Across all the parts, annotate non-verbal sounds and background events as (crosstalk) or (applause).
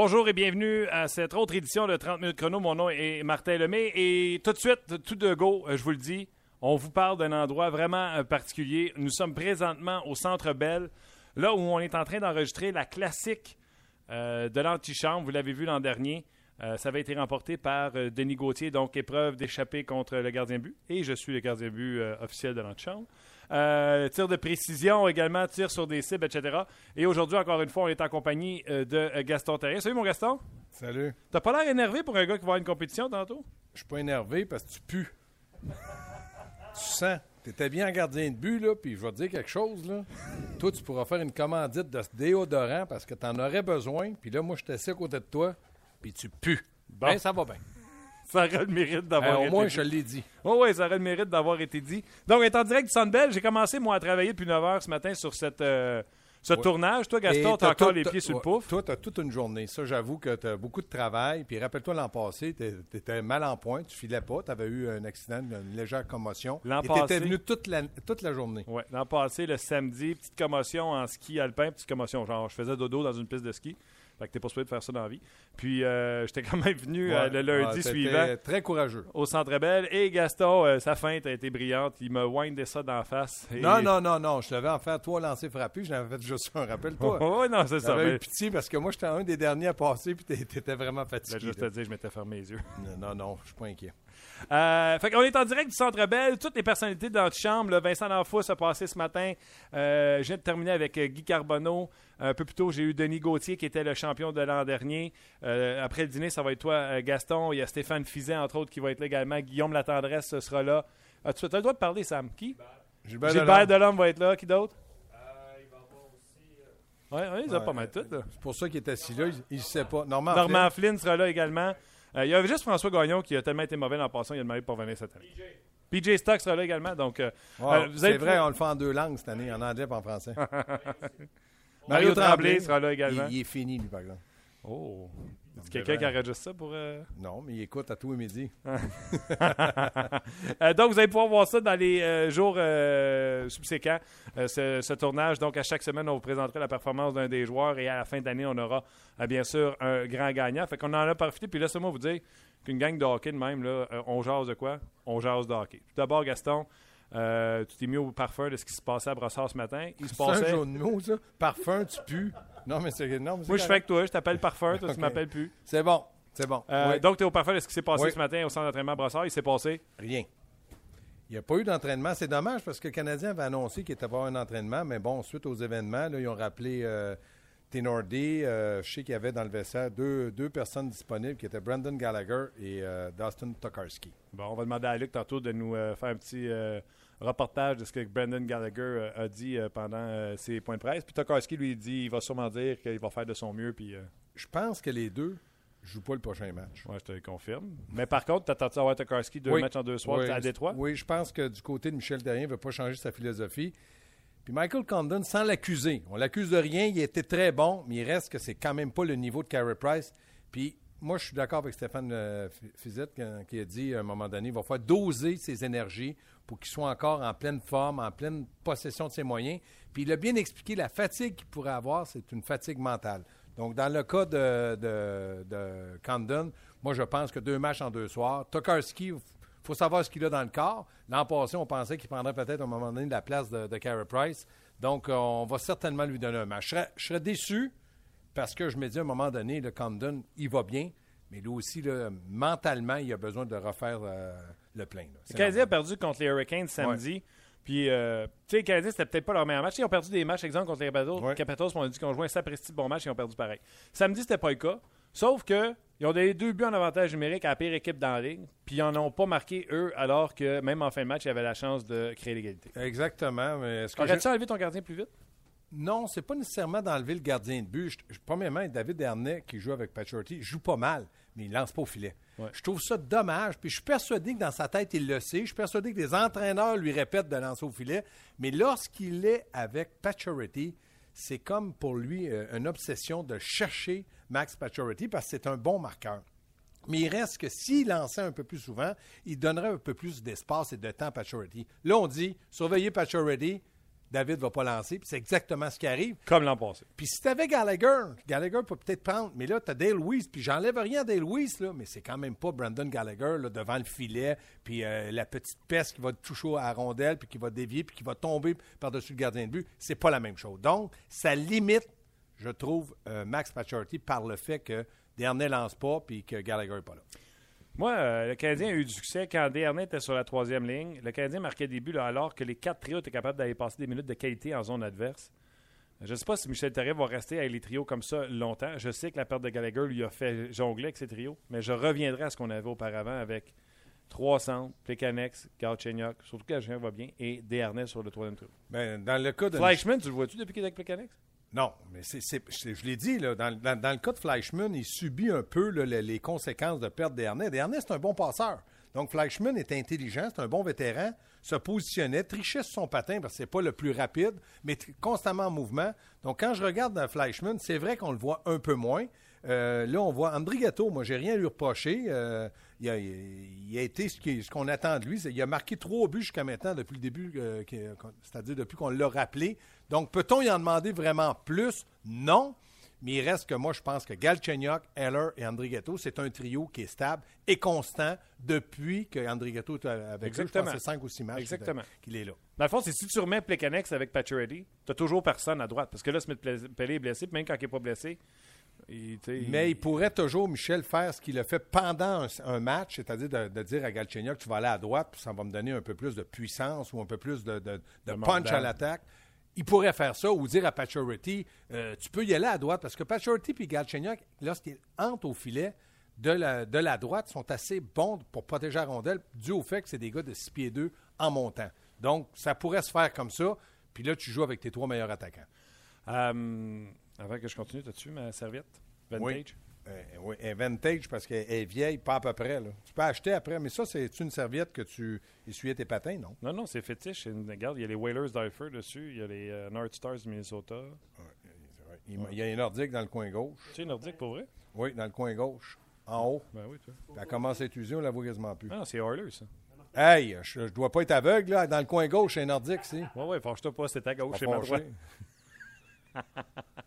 Bonjour et bienvenue à cette autre édition de 30 minutes chrono. Mon nom est Martin Lemay et tout de suite, tout de go, euh, je vous le dis, on vous parle d'un endroit vraiment euh, particulier. Nous sommes présentement au Centre Bell, là où on est en train d'enregistrer la classique euh, de l'antichambre. Vous l'avez vu l'an dernier. ça avait été remporté par Denis Gauthier, donc épreuve d'échapper contre le gardien but. Et je suis le gardien but officiel de l'antichambre. Euh, tir de précision également, tir sur des cibles, etc. Et aujourd'hui, encore une fois, on est en compagnie euh, de euh, Gaston Terrien. Salut mon Gaston. Salut. T'as pas l'air énervé pour un gars qui va avoir une compétition tantôt? Je suis pas énervé parce que tu pues. (laughs) tu sens. T'étais bien gardien de but, là, puis je vais te dire quelque chose, là. toi, tu pourras faire une commandite de ce déodorant parce que tu en aurais besoin, puis là, moi, je t'assieds à côté de toi, puis tu pues. Ben, ça va bien (laughs) ça aurait le mérite d'avoir été dit. Au moins, je l'ai dit. Oui, oui, ça aurait le mérite d'avoir été dit. Donc, étant direct du Sandbell, j'ai commencé, moi, à travailler depuis 9 h ce matin sur cette, euh, ce tournage. Toi, Gaston, tu as encore les pieds sur le pouf. Toi, tu as toute une journée. Ça, j'avoue que tu as beaucoup de travail. Puis rappelle-toi, l'an passé, tu étais mal en point. Tu filais pas. Tu avais eu un accident, une légère commotion. L'an passé. Tu étais venu toute la, toute la journée. Oui, l'an passé, le samedi, petite commotion en ski alpin, petite commotion. Genre, je faisais dodo dans une piste de ski. Fait que t'es pas supposé de faire ça dans la vie. Puis euh, j'étais quand même venu euh, le lundi suivant. Très courageux. Au Centre Belle. Et Gaston, euh, sa feinte a été brillante. Il m'a windé ça d'en face. Non, non, non, non. Je l'avais en fait toi lancer frappé. Je l'avais fait juste un rappel-toi. (laughs) oui, non, c'est ça. J'avais eu pitié parce que moi, j'étais un des derniers à passer. Puis t'étais vraiment fatigué. Ben, juste te dire, je m'étais fermé les yeux. Non, non, non. Je suis pas inquiet. Euh, fait qu'on est en direct du Centre Belle. Toutes les personnalités dans notre chambre. Vincent D'Anfous a passé ce matin. Euh, je viens de terminer avec euh, Guy Carbonneau. Un peu plus tôt, j'ai eu Denis Gauthier qui était le champion de l'an dernier. Euh, après le dîner, ça va être toi, Gaston. Il y a Stéphane Fizet, entre autres, qui va être là également. Guillaume Latendresse sera là. Ah, tu as le droit de parler, Sam? Qui? Gilbert, Gilbert Delhomme va être là. Qui d'autre? Oui, ouais, ils ont pas mal tout. C'est pour ça qu'il est assis là. Il ne sait pas. Normand, Normand Flynn. sera là également. Euh, il y avait juste François Gagnon qui a tellement été mauvais l'an passant, il a demandé pour venir cette année. PJ Stock sera là également. Donc, euh, euh, c'est vrai, on le fait en deux langues cette année, en anglais et en français. (laughs) Mario, Tremblay, sera là également. Il, est fini, lui, par exemple. Oh. C'est quelqu'un qui enregistre ça pour. Non, mais il écoute à tous les midis. (laughs) donc, vous allez pouvoir voir ça dans les jours subséquents, ce, ce, tournage. Donc, à chaque semaine, on vous présenterait la performance d'un des joueurs et à la fin d'année, on aura bien sûr un grand gagnant. Fait qu'on en a profité. Puis laissez-moi vous dire qu'une gang de hockey de même, là, euh, on jase de quoi? On jase de hockey. Tout d'abord, Gaston, euh, tu t'es mis au parfum de ce qui se passait à Brossard ce matin. Il se passait... un jaune mot, ça? Parfum, tu pues. Non, mais c'est... Non, Moi, je fais avec toi. Je t'appelle parfum. Toi, tu m'appelles plus. C'est bon. C'est bon. Euh, donc, tu es au parfum de ce qui s'est passé ce matin au centre d'entraînement à Brossard. Il s'est passé? Rien. Il n'y a pas eu d'entraînement. C'est dommage parce que le Canadien avait annoncé qu'il était pas un entraînement, mais bon, suite aux événements, là, ils ont rappelé Ténordé, euh, je sais qu'il y avait dans le vestiaire deux, deux, personnes disponibles qui étaient Brandon Gallagher et euh, Dustin Tokarski. Bon, on va demander à Luc tantôt de nous euh, faire un petit reportage de ce que Brandon Gallagher a dit pendant ses points de presse. Puis Tokarski, lui, dit il va sûrement dire qu'il va faire de son mieux. Puis, Je pense que les deux ne jouent pas le prochain match. Oui, je te le confirme. Mais par contre, tu attends à voir Tokarski deux matchs en deux soirs à Détroit? Oui, je pense que du côté de Michel Derrien, il ne veut pas changer sa philosophie. Puis Michael Condon, sans l'accuser, on l'accuse de rien, il était très bon, mais il reste que c'est quand même pas le niveau de Carey Price. Puis moi, je suis d'accord avec Stéphane euh, Fizette qui a dit à un moment donné, il va falloir doser ses énergies pour qu'il soit encore en pleine forme, en pleine possession de ses moyens. Puis il a bien expliqué la fatigue qu'il pourrait avoir, c'est une fatigue mentale. Donc, dans le cas de, de, Condon, moi, je pense que deux matchs en deux soirs. Tokarski, faut savoir ce qu'il a dans le corps. L'an passé, on pensait qu'il prendrait peut-être à un moment donné la place de, de Carey Price. Donc, euh, on va certainement lui donner un match. Je serais, déçu parce que je me dis à un moment donné, le Camden, il va bien. Mais lui aussi, mentalement, il a besoin de refaire euh, le plein. Le Canadien a perdu contre les Hurricanes samedi. Puis, euh, tu sais, les Canadiens, c'était peut-être pas leur meilleur match. Ils ont perdu des matchs, exemple, contre les Capitals. Capitals, on a dit qu'ils ont joué un sapristi bon match et ils ont perdu pareil. Samedi, c'était pas le cas. Sauf que ils ont donné deux buts en avantage numérique à la pire équipe dans la ligue, puis ils n'en ont pas marqué, eux, alors que même en fin de match, ils avaient la chance de créer l'égalité. Exactement. Mais est-ce que Aurais-tu enlevé ton gardien plus vite? Non, c'est pas nécessairement d'enlever le gardien de but. Je, premièrement, David Dernay, qui joue avec Patcherty, joue pas mal, mais il lance pas au filet. Je trouve ça dommage. Puis je suis persuadé que dans sa tête, il le sait. Je suis persuadé que les entraîneurs lui répètent de lancer au filet. Mais lorsqu'il est avec Patcherty, c'est comme pour lui euh, une obsession de chercher Max Pacioretty parce que c'est un bon marqueur. Mais il reste que s'il lançait un peu plus souvent, il donnerait un peu plus d'espace et de temps à Pacioretty. Là, on dit surveillez Pacioretty, David ne va pas lancer. Puis c'est exactement ce qui arrive. Comme l'an passé. Puis si tu avais Gallagher, Gallagher peut peut-être prendre, mais là, tu as Dale Weiss, puis j'enlève rien à Dale Weiss, là, mais c'est quand même pas Brandon Gallagher là, devant le filet, puis euh, la petite peste qui va toucher à la rondelle, puis qui va dévier, puis qui va tomber par-dessus le gardien de but. C'est pas la même chose. Donc, ça limite, je trouve, euh, Max Pacioretty par le fait que Dernay lance pas, puis que Gallagher n'est pas là. Moi, euh, le Canadien a eu du succès quand Dernay était sur la troisième ligne. Le Canadien marquait des buts là, alors que les quatre trios étaient capables d'aller passer des minutes de qualité en zone adverse. Je ne sais pas si Michel Therrien va rester avec les trios comme ça longtemps. Je sais que la perte de Gallagher lui a fait jongler avec ces trios, mais je reviendrai à ce qu'on avait auparavant avec trois centres, Plekanex, Galchenyuk, surtout que Galchenyuk va bien, et Dernay sur le troisième trio. Ben, dans le cas de Fleischmann, tu le vois-tu depuis qu'il est avec Plekanex? Non, mais je l'ai dit, là, dans, le cas de Fleischmann, il subit un peu les, conséquences de perte d'Ernest. Dernay, c'est un bon passeur. Donc, Fleischmann est intelligent, c'est un bon vétéran, se positionnait, trichait sur son patin parce que c'est pas le plus rapide, mais constamment en mouvement. Donc, quand je regarde Fleischmann, c'est vrai qu'on le voit un peu moins. Euh, là, on voit André Gatto, moi, j'ai rien à lui reprocher. Euh, il, a, il a été ce qu'on attend de lui. Il a marqué trois buts jusqu'à maintenant depuis le début, euh, c'est-à-dire depuis qu'on l'a rappelé. Donc, peut-on y en demander vraiment plus? Non. Mais il reste que moi, je pense que Galchenyuk, Heller et André Gatto, c'est un trio qui est stable et constant depuis que André Gatto est avec eux. Je pense Exactement. que c'est cinq ou six matchs Exactement. qu'il est là. Dans le fond, c'est si tu remets Plekanex avec Pacioretty, tu toujours personne à droite. Parce que là, Smith Pellet est blessé, puis même quand il n'est pas blessé, Mais il pourrait toujours, Michel, faire ce qu'il a fait pendant un, un match, c'est-à-dire de, de dire à Galchenyuk, tu vas aller à droite, puis ça va me donner un peu plus de puissance ou un peu plus de, de- de De punch à l'attaque. Il pourrait faire ça ou dire à Pacioretty, euh, tu peux y aller à droite, parce que Pacioretty et Galchenyuk, lorsqu'ils entrent au filet de la, de la droite, sont assez bons pour protéger la rondelle, dû au fait que c'est des gars de 6 pieds 2 en montant. Donc, ça pourrait se faire comme ça, puis là, tu joues avec tes trois meilleurs attaquants. Euh, avant que je continue, as-tu ma serviette? Vintage? Oui. Euh, oui, vintage parce qu'elle est vieille, pas à peu près. Là. Tu peux acheter après, mais ça, c'est une serviette que tu essuyais tes patins, non? Non, non, c'est fétiche. Une- Regarde, il y a les Whalers d'Ifer dessus, il y a les euh, North Stars du Minnesota. Il, il y a un nordique dans le coin gauche. Tu sais, nordique pour vrai? Oui, dans le coin gauche. En haut. Ben oui, toi. Elle commence à être usée, on la voit quasiment plus. Ah non, c'est Oilers, ça. Hey, je, je dois pas être aveugle, là. Dans le coin gauche, c'est un nordique, si. Ouais, ouais, fâche-toi pas, c'est à gauche, c'est ma droite. (laughs)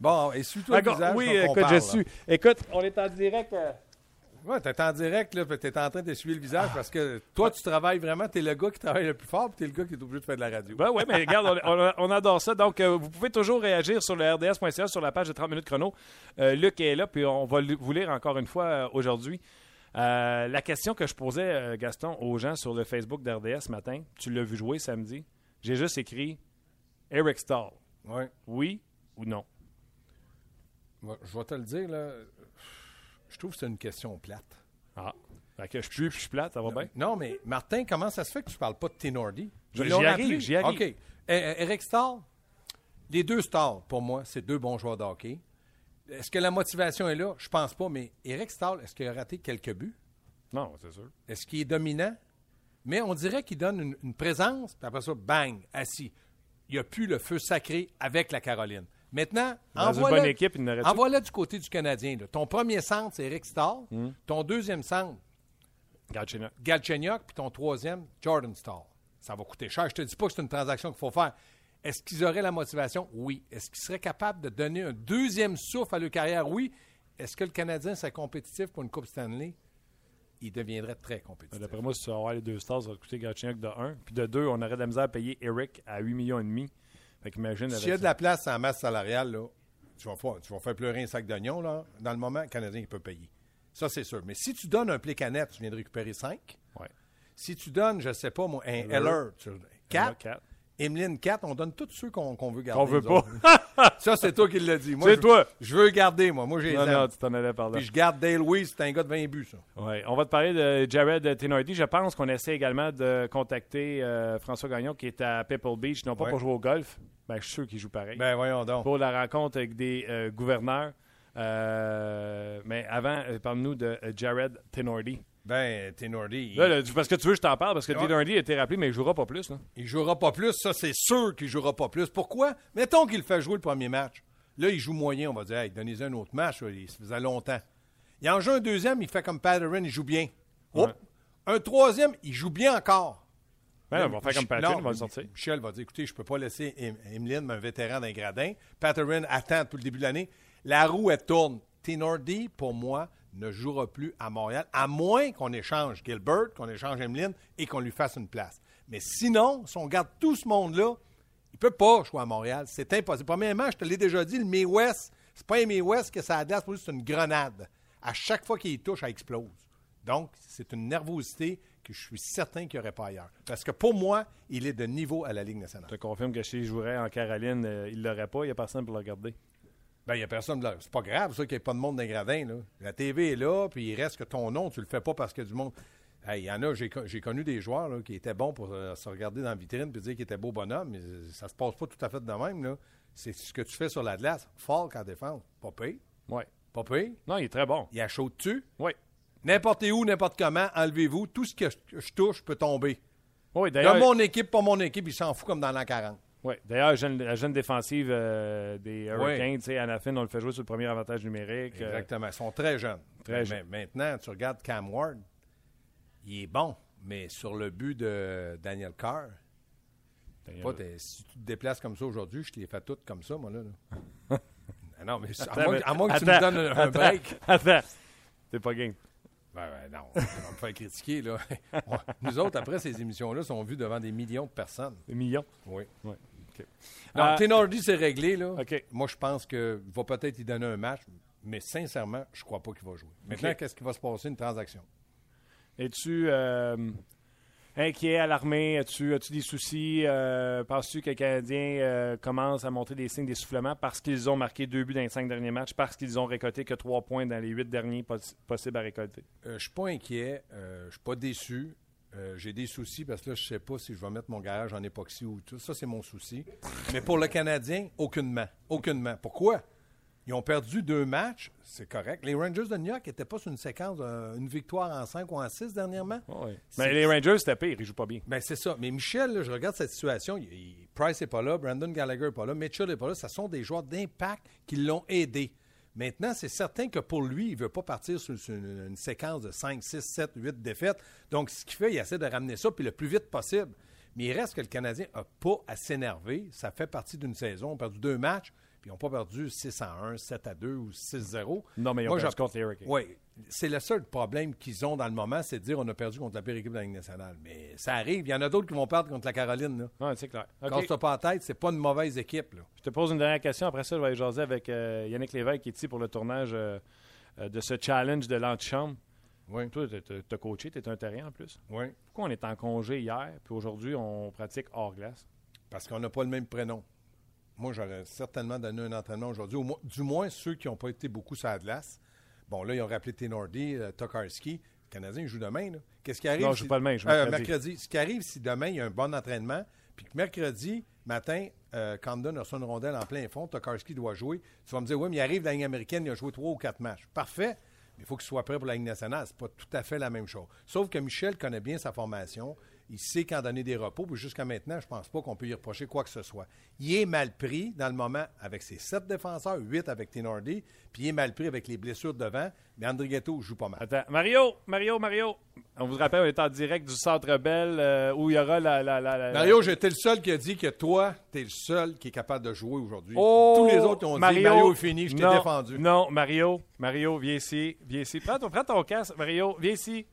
bon, essuie-toi le D'accord, visage. oui, écoute, parle, je suis. Écoute, on est en direct. euh, Ouais, t'es en direct, là, puis t'es en train d'essuyer le visage parce que toi, tu travailles vraiment, t'es le gars qui travaille le plus fort, puis t'es le gars qui est obligé de faire de la radio. Ben oui, mais regarde, on, adore ça. Donc, euh, vous pouvez toujours réagir sur le RDS.ca, sur la page de 30 minutes chrono. Euh, Luc est là, puis on va vous lire encore une fois euh, aujourd'hui. La question que je posais, Gaston, aux gens sur le Facebook d'RDS ce matin, tu l'as vu jouer samedi, j'ai juste écrit Eric Stahl. Ouais. Oui ou non? Je vais te le dire, là. Je trouve que c'est une question plate. Ah. Fait que je pue puis je suis plate, ça va bien? Non, mais Martin, comment ça se fait que tu parles pas de l'ont j'y arrive, j'y arrive. OK. Eh, eh, Eric Starr, les deux stars, pour moi, c'est deux bons joueurs de hockey. Est-ce que la motivation est là? Je pense pas, mais Eric Starr, est-ce qu'il a raté quelques buts? Non, c'est sûr. Est-ce qu'il est dominant? Mais on dirait qu'il donne une, une présence, puis après ça, bang, assis. Il n'y a plus le feu sacré avec la Caroline. Maintenant, Dans une envoie-le bonne équipe, il envoie-le du côté du Canadien. là. Ton premier centre, c'est Eric Starr. Hmm. Ton deuxième centre, Galchenyuk. Galchenyuk, puis ton troisième, Jordan Starr. Ça va coûter cher. Je te dis pas que c'est une transaction qu'il faut faire. Est-ce qu'ils auraient la motivation? Oui. Est-ce qu'ils seraient capables de donner un deuxième souffle à leur carrière? Oui. Est-ce que le Canadien serait compétitif pour une Coupe Stanley? Il deviendrait très compétitif. D'après moi, si tu vas avoir les deux stars, ça va te coûter Galchenyuk de 1. Puis de 2, on aurait de la misère à payer Eric à 8 millions et demi. Fait qu'imagine S'il y a de la place en masse salariale, là, tu, vas faire, tu vas faire pleurer un sac d'oignons. là. Dans le moment, le Canadien il peut payer. Ça, c'est sûr. Mais si tu donnes un canette, tu viens de récupérer 5. Ouais. Si tu donnes, je sais pas, moi, un. Heller, 4. Emeline 4, on donne tous ceux qu'on veut garder. Qu'on veut pas. (laughs) Ça, c'est toi qui l'as dit. C'est toi. Je veux garder, moi. Moi, j'ai Non, non, tu t'en allais par là. Puis je garde Dale Weiss, c'est un gars de 20 buts, ça. Ouais. On va te parler de Jared Tenordi. Je pense qu'on essaie également de contacter euh, François Gagnon qui est à Pebble Beach, non pas Ouais. pour jouer au golf. Ben, je suis sûr qu'il joue pareil. Ben, voyons donc. pour la rencontre avec des euh, gouverneurs. Euh, mais avant, parle-nous de Jared Tenordi. Ben, Tenordi, il, Là, là, parce que tu veux je t'en parle, parce que Ouais. Tenordi a été rappelé, mais il jouera pas plus. Là. il jouera pas plus. Ça, c'est sûr qu'il jouera pas plus. Pourquoi? Mettons qu'il fait jouer le premier match. Là, il joue moyen. On va dire, hey, donnez-y un autre match. Il- Ça faisait longtemps. Il en joue un deuxième, il fait comme Patterson, il joue bien. Ouais. Un troisième, il joue bien encore. Ben, on va faire comme Patrick, Non, on va le sortir. Michel va dire écoutez, je ne peux pas laisser Em- Emeline, un vétéran d'un gradin. Patterin attend depuis le début de l'année. La roue, elle tourne. Tenordi, pour moi, ne jouera plus à Montréal, à moins qu'on échange Gilbert, qu'on échange Emeline et qu'on lui fasse une place. Mais sinon, si on garde tout ce monde-là, il ne peut pas jouer à Montréal. C'est impossible. Premièrement, je te l'ai déjà dit, le May West, c'est pas un May West que ça lui, c'est une grenade. À chaque fois qu'il touche, ça explose. Donc, c'est une nervosité que je suis certain qu'il n'y aurait pas ailleurs. Parce que pour moi, il est de niveau à la Ligue nationale. Je te confirme que s'il jouerait en Caroline, euh, il ne l'aurait pas. Il n'y a personne pour le regarder. Ben, il n'y a personne là. C'est pas grave, ça, qu'il n'y ait pas de monde dans les gradins, là. La TV est là, puis il reste que ton nom, tu le fais pas parce qu'il y a du monde. Hey, Il y en a, j'ai co- j'ai connu des joueurs là, qui étaient bons pour euh, se regarder dans la vitrine puis dire qu'ils étaient beaux bonhommes, mais ça se passe pas tout à fait de même. C'est ce que tu fais sur la glace. Falk en défense. Pas pire. Oui. Pas pire. Non, il est très bon. Il a chaud dessus. Oui. N'importe où, n'importe comment, enlevez-vous. Tout ce que je, que touche peut tomber. Oui, De d'ailleurs. mon équipe, pas mon équipe, il s'en fout comme dans l'an 40. Oui, d'ailleurs, la jeune, la jeune défensive euh, des Hurricanes, tu sais, Anna Finn, on le fait jouer sur le premier avantage numérique. euh, Exactement. Ils sont très jeunes. Très Mais jeunes. Maintenant, tu regardes Cam Ward, il est bon, mais sur le but de Daniel Carr, pas, si tu te déplaces comme ça aujourd'hui, je te les fais toutes comme ça, moi, là. là. (laughs) Non, mais à moins, que- à moins que tu me donnes un, un break. (laughs) Attends, t'es pas game. Ben, ben, non, tu vas me faire critiquer, là. (laughs) On- Nous autres, après ces émissions-là, sont vues devant des millions de personnes. Des millions? Oui. Ouais. OK. Non, Ah, Tenordi, c'est réglé, là. OK. Moi, je pense qu'il va peut-être y donner un match, mais sincèrement, je crois pas qu'il va jouer. Maintenant, qu'est-ce qui va se passer? Une transaction? Es-tu euh, inquiet, alarmé? As-tu as des soucis? Euh, Penses-tu que les Canadiens euh, commencent à montrer des signes d'essoufflement parce qu'ils ont marqué deux buts dans les cinq derniers matchs, parce qu'ils ont récolté que trois points dans les huit derniers possi- possibles à récolter? Euh, je suis pas inquiet, euh, je suis pas déçu. Euh, J'ai des soucis parce que là, je sais pas si je vais mettre mon garage en époxy ou tout. Ça, c'est mon souci. Mais pour le Canadien, aucunement. Aucunement. Pourquoi? Ils ont perdu deux matchs, c'est correct. Les Rangers de New York n'étaient pas sur une séquence, euh, une victoire en cinq ou en six dernièrement. Mais les Rangers, c'était pire, ils jouent pas bien. Ben, c'est ça. Mais Michel, là, je regarde cette situation. il- il- Price n'est pas là, Brandon Gallagher n'est pas là, Mitchell n'est pas là. Ce sont des joueurs d'impact qui l'ont aidé. Maintenant, c'est certain que pour lui, il ne veut pas partir sur, une séquence de 5, 6, 7, 8 défaites. Donc, ce qu'il fait, il essaie de ramener ça, puis le plus vite possible. Mais il reste que le Canadien n'a pas à s'énerver. Ça fait partie d'une saison. On a perdu deux matchs, puis ils n'ont pas perdu 6 à 1, 7 à 2 ou 6-0. Non, mais ils ont Moi, perdu contre les Hurricanes. oui. C'est le seul problème qu'ils ont dans le moment, c'est de dire on a perdu contre la pire équipe de la Ligue nationale. Mais ça arrive. Il y en a d'autres qui vont perdre contre la Caroline. Là. Ouais, c'est clair. OK. Casse-toi pas la tête, c'est pas une mauvaise équipe. Là. Je te pose une dernière question. Après ça, je vais aller jaser avec euh, Yannick Lévesque qui est ici pour le tournage euh, euh, de ce challenge de l'antichambre. Oui. Toi, tu as coaché, tu es un terrien en plus. Oui. Pourquoi on est en congé hier, puis aujourd'hui, on pratique hors glace? Parce qu'on n'a pas le même prénom. Moi, j'aurais certainement donné un entraînement aujourd'hui. Du moins, ceux qui n'ont pas été beaucoup sur la glace. Bon, là, ils ont rappelé Tenordi, euh, Tokarski. Le Canadien, il joue demain. Qu'est-ce qui arrive? Non, je si- joue pas demain, je Euh, mercredi. Ce qui arrive, si demain, il y a un bon entraînement, puis que mercredi matin, euh, Camden reçoit une rondelle en plein fond, Tokarski doit jouer. Tu vas me dire, oui, mais il arrive dans la Ligue américaine, il a joué trois ou quatre matchs. Parfait. Mais il faut qu'il soit prêt pour la Ligue nationale. C'est pas tout à fait la même chose. Sauf que Michel connaît bien sa formation. Il sait quand donner des repos. Puis jusqu'à maintenant, je pense pas qu'on peut y reprocher quoi que ce soit. Il est mal pris dans le moment avec ses sept défenseurs, huit avec Tenordi, puis il est mal pris avec les blessures devant. Mais André Ghetto joue pas mal. Attends, Mario, Mario, Mario. On vous rappelle, on est en direct du Centre Bell euh, où il y aura la... la, la, la- Mario, j'étais le seul qui a dit que toi, t'es le seul qui est capable de jouer aujourd'hui. Oh, Tous les autres ont dit Mario est fini, je t'ai défendu. Non, Mario, Mario, viens ici, viens ici. Prends ton, prends ton casque, Mario, viens ici.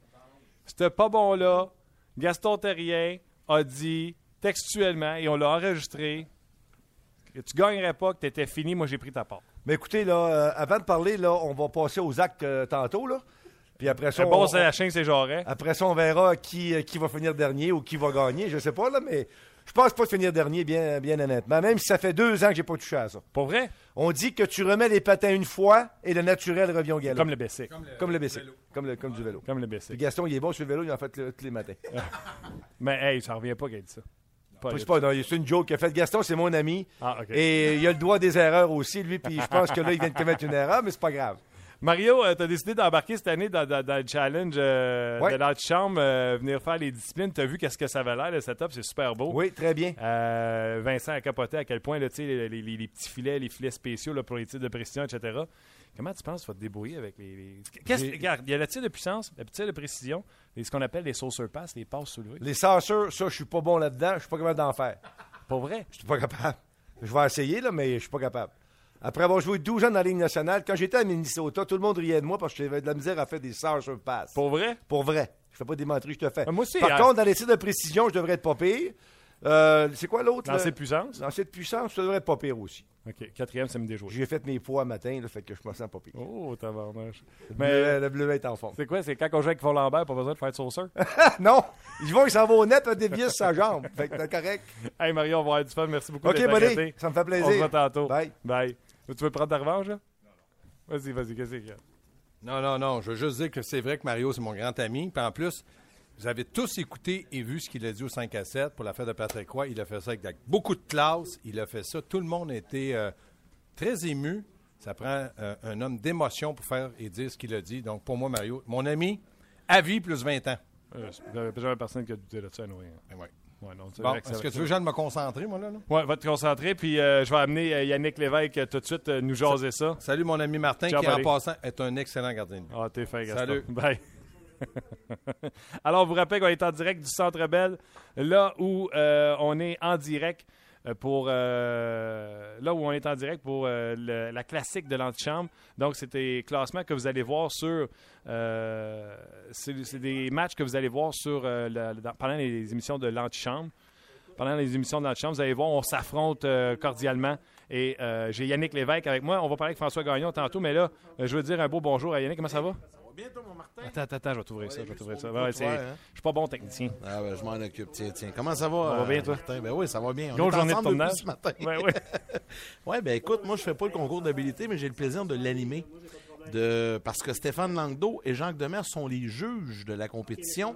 C'était pas bon là. Gaston Terrien a dit textuellement, et on l'a enregistré, que tu gagnerais pas, que tu étais fini, moi j'ai pris ta part. Mais écoutez, là, euh, avant de parler, là, on va passer aux actes euh, tantôt. Là. Puis après ça, bon, on, c'est la chaîne, c'est après ça, on verra qui, euh, qui va finir dernier ou qui va gagner. Je sais pas, là, mais je pense pas de finir dernier, bien, bien honnêtement. Même si ça fait deux ans que j'ai pas touché à ça. Pour vrai? On dit que tu remets les patins une fois et le naturel revient au galop. Comme le Bessic. Comme le bicycle. Comme, le, comme du vélo. Comme le Puis Bessic. Gaston, il est bon sur le vélo, il en fait le- tous les matins. (laughs) Mais hey, ça revient pas qu'elle dit ça. Pas C'est pas, non, c'est une joke qu'a fait Gaston, c'est mon ami. Ah, OK. Et il a le droit des erreurs aussi, lui, puis je pense que là, il vient de commettre une erreur, mais c'est pas grave. Mario, tu as décidé d'embarquer cette année dans, dans- dans le challenge euh, Ouais. de l'antichambre, euh, venir faire les disciplines. Tu as vu qu'est-ce que ça avait l'air, le setup, c'est super beau. Oui, très bien. Euh, Vincent a capoté à quel point là, les, les- les petits filets, les filets spéciaux là, pour les tirs de précision, etc. Comment tu penses que tu vas te débrouiller avec les. regarde, il y a le tir de puissance, le tir de précision, et ce qu'on appelle les saucers passes, les passes soulevées. Les sauceurs, ça, je suis pas bon là-dedans. Je suis pas capable d'en faire. Pas vrai? Je suis pas capable. Je vais essayer, là, mais je suis pas capable. Après avoir joué 12 ans dans la Ligue nationale, quand j'étais à Minnesota, tout le monde riait de moi parce que j'avais de la misère à faire des saucer passes. Pour vrai? Pour vrai. Je fais pas des menteries, je te fais. Ah, moi aussi, Par hein. contre, dans les tirs de précision, je devrais être pas pire. Euh, c'est quoi l'autre? Lancer là? de puissance? Lancer de puissance, ça devrait être pas pire aussi. OK. Quatrième, c'est me déjouer. J'ai fait mes poids matin, là, fait que je me sens pas pire. Oh, tabarnouche. Le Mais le bleuet est en forme. c'est quoi? C'est quand on joue avec Lambert, pas besoin de faire de saucer? (laughs) non! Ils vont, ils s'en vont au net, un dévier sur sa jambe. Fait que t'es correct. hey Mario, on va avoir du fun. Merci beaucoup OK, buddy. Ça me fait On se plaisir. voit tantôt. Bye. Bye. Tu veux prendre ta revanche, là? Vas-y, vas-y, qu'est-ce qu'il y a? Non, non, non. Je veux juste dire que c'est vrai que Mario, c'est mon grand ami. Puis en plus, vous avez tous écouté et vu ce qu'il a dit au 5 à 7 pour la fête de Patrick Roy. Il a fait ça avec beaucoup de classe. Il a fait ça. Tout le monde a été euh, très ému. Ça prend euh, un homme d'émotion pour faire et dire ce qu'il a dit. Donc, pour moi, Mario, mon ami, à vie plus 20 ans. Euh, jamais personne qui a douté là-dessus, anyway. Ben ouais. Ouais, non, c'est Bon, est-ce que tu veux j'aille me concentrer, moi, là? là? Ouais, va te concentrer, puis euh, je vais amener euh, Yannick Lévesque euh, tout de suite euh, nous jaser ça. Salut, mon ami Martin, Ciao, qui, en passant, est un excellent gardien de but. Ah, t'es fin, Gaston. Salut. (laughs) Bye. (laughs) Alors, on vous rappelle qu'on est en direct du Centre Bell, là où on est en direct pour euh, là où on est en direct pour euh, le- la classique de l'antichambre. Donc, c'est des classements que vous allez voir sur. euh, c'est des matchs que vous allez voir sur euh, pendant les émissions de l'antichambre. Pendant les émissions de l'antichambre, vous allez voir, on s'affronte euh, cordialement. Et euh, j'ai Yannick Lévesque avec moi. On va parler avec François Gagnon tantôt, mais là, euh, je veux dire un beau bonjour à Yannick. Comment ça va? Bien, toi, mon Martin? Attends, attends, attends, je vais t'ouvrir ça, je vais t'ouvrir ça. Ouais, c'est- hein? Je suis pas bon technicien. Ah, ben, je m'en occupe. Tiens, tiens. Comment ça va? Ça va bien, toi? Martin? Ben oui, ça va bien. On Grosse est journée de ensemble depuis ce matin. Ouais, ouais. (laughs) Ouais, ben écoute, moi, je fais pas le concours d'habilité, mais j'ai le plaisir de l'animer. De... Parce que Stéphane Langdo et Jacques Demers sont les juges de la compétition.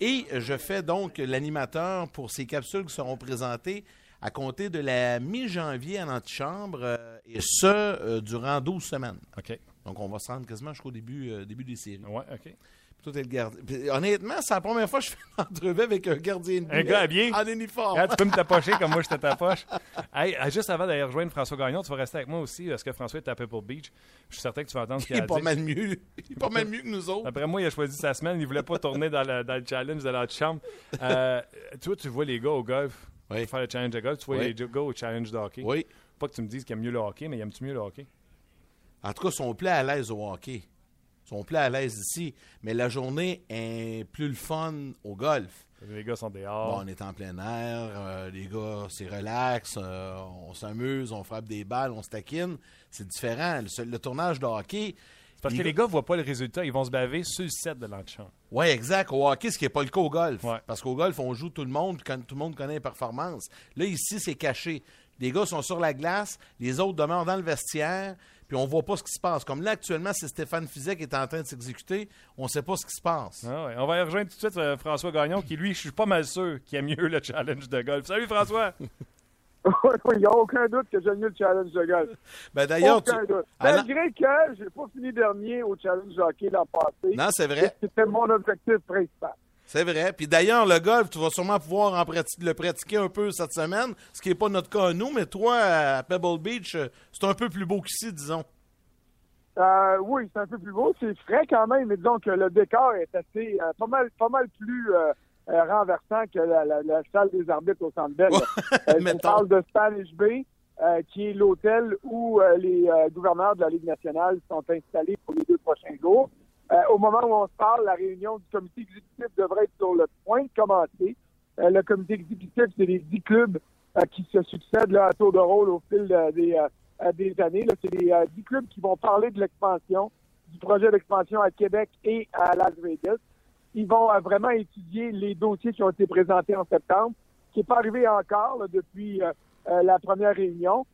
Et je fais donc l'animateur pour ces capsules qui seront présentées à compter de la mi-janvier en antichambre, euh, et ce, euh, durant 12 semaines. OK. Donc, on va se rendre quasiment jusqu'au début, euh, début des séries. Ouais, OK. Toi, t'es le gardien. Puis, honnêtement, c'est la première fois que je fais une entrevue avec un gardien de but. Un gars habillé? En uniforme. Ah, tu peux me tapocher comme moi je te tapoche. (laughs) Hey, ah, juste avant d'aller rejoindre François Gagnon, tu vas rester avec moi aussi parce que François est à Pebble Beach. Je suis certain que tu vas entendre ce qu'il Il a est pas dit. mal mieux. Il est pas mal mieux que nous autres. Après moi, il a choisi sa semaine. Il voulait pas tourner dans le, dans le challenge de la chambre. Euh, toi, tu vois les gars au golf Oui. faire le challenge de golf. Tu vois Oui. les gars au challenge de hockey. Oui. Pas que tu me dises qu'ils aiment mieux le hockey, mais aimes-tu mieux le hockey? En tout cas, ils sont plus à l'aise au hockey. Ils sont plus à l'aise ici. Mais la journée est plus le fun au golf. Les gars sont Bon, dehors. on est en plein air, euh, les gars, c'est relax, euh, on s'amuse, on frappe des balles, on se taquine. C'est différent. Le, le tournage de hockey. C'est parce que les gars voient pas le résultat. Ils vont se baver sur le set de l'antichambre. Oui, exact. Au hockey, ce qui n'est pas le cas au golf. Ouais. Parce qu'au golf, on joue tout le monde, quand tout le monde connaît les performances. Là, ici, c'est caché. Les gars sont sur la glace, les autres demeurent dans le vestiaire, puis on voit pas ce qui se passe. Comme là, actuellement, c'est Stéphane Fizet qui est en train de s'exécuter. On ne sait pas ce qui se passe. Ah ouais. On va y rejoindre tout de suite euh, François Gagnon, qui lui, je suis pas mal sûr qu'il aime mieux le challenge de golf. Salut François! (laughs) Il n'y a aucun doute que j'aime mieux le challenge de golf. Ben, D'ailleurs, tu... Malgré que j'ai pas fini dernier au challenge de hockey l'an passé. Non, c'est vrai. C'était mon objectif principal. C'est vrai. Puis d'ailleurs, le golf, tu vas sûrement pouvoir en prati- le pratiquer un peu cette semaine, ce qui n'est pas notre cas à nous, mais toi, à Pebble Beach, euh, c'est un peu plus beau qu'ici, disons. Euh, oui, c'est un peu plus beau. C'est frais quand même, mais disons que le décor est assez euh, pas mal pas mal plus euh, renversant que la, la- la salle des arbitres au Centre Bell. (laughs) On Mettons. parle de Spanish Bay, qui est l'hôtel où les gouverneurs de la Ligue nationale sont installés pour les deux prochains jours. Euh, au moment où on se parle, la réunion du comité exécutif devrait être sur le point de commencer. Euh, le comité exécutif, c'est les dix clubs euh, qui se succèdent là, à tour de rôle au fil euh, des, euh, des années. C'est les euh, dix clubs qui vont parler de l'expansion, du projet d'expansion à Québec et à Las Vegas. Ils vont vraiment étudier les dossiers qui ont été présentés en septembre, qui n'est pas arrivé encore là, depuis la première réunion.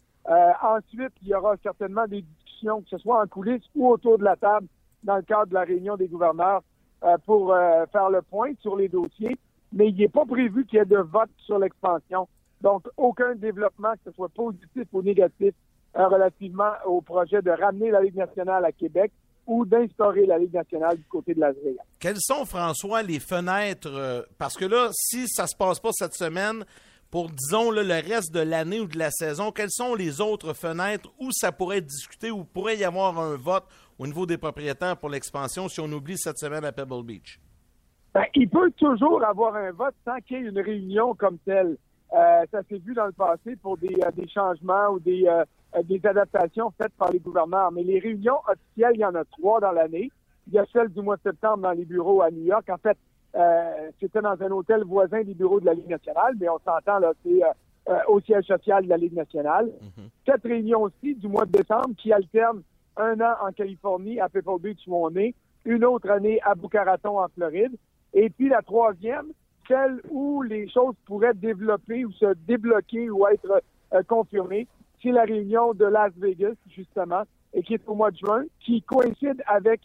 Ensuite, il y aura certainement des discussions, que ce soit en coulisses ou autour de la table, dans le cadre de la réunion des gouverneurs, euh, pour euh, faire le point sur les dossiers. Mais il n'est pas prévu qu'il y ait de vote sur l'expansion. Donc, aucun développement, que ce soit positif ou négatif, euh, relativement au projet de ramener la Ligue nationale à Québec. ou d'instaurer la Ligue nationale du côté de Las Vegas. Quelles sont, François, les fenêtres? parce que là, si ça se passe pas cette semaine, pour, disons, le reste de l'année ou de la saison, quelles sont les autres fenêtres où ça pourrait être discuté, où pourrait y avoir un vote au niveau des propriétaires pour l'expansion si on oublie cette semaine à Pebble Beach? Ben, il peut toujours avoir un vote sans qu'il y ait une réunion comme telle. Euh, ça s'est vu dans le passé pour des, euh, des changements ou des, euh, des adaptations faites par les gouverneurs. Mais les réunions officielles, il y en a trois dans l'année. Il y a celle du mois de septembre dans les bureaux à New York. En fait, c'était dans un hôtel voisin des bureaux de la Ligue nationale, mais on s'entend là, c'est au siège social de la Ligue nationale. Cette réunion aussi du mois de décembre qui alterne un an en Californie, à Pebble Beach où on est, une autre année à Boca Raton en Floride, et puis la troisième, celle où les choses pourraient développer ou se débloquer ou être euh, confirmées, c'est la réunion de Las Vegas, justement, et qui est au mois de juin, qui coïncide avec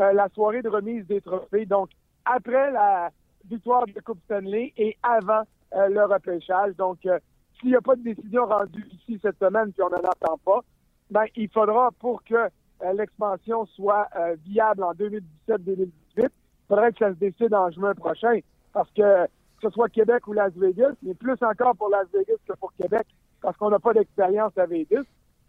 euh, la soirée de remise des trophées. Donc, après la victoire de Coupe Stanley et avant euh, le repêchage. Donc, s'il n'y a pas de décision rendue ici cette semaine, puis on n'en attend pas, ben, il faudra pour que euh, l'expansion soit euh, viable en 2017-2018, il faudrait que ça se décide en juin prochain. Parce que que ce soit Québec ou Las Vegas, mais plus encore pour Las Vegas que pour Québec, parce qu'on n'a pas d'expérience à Vegas,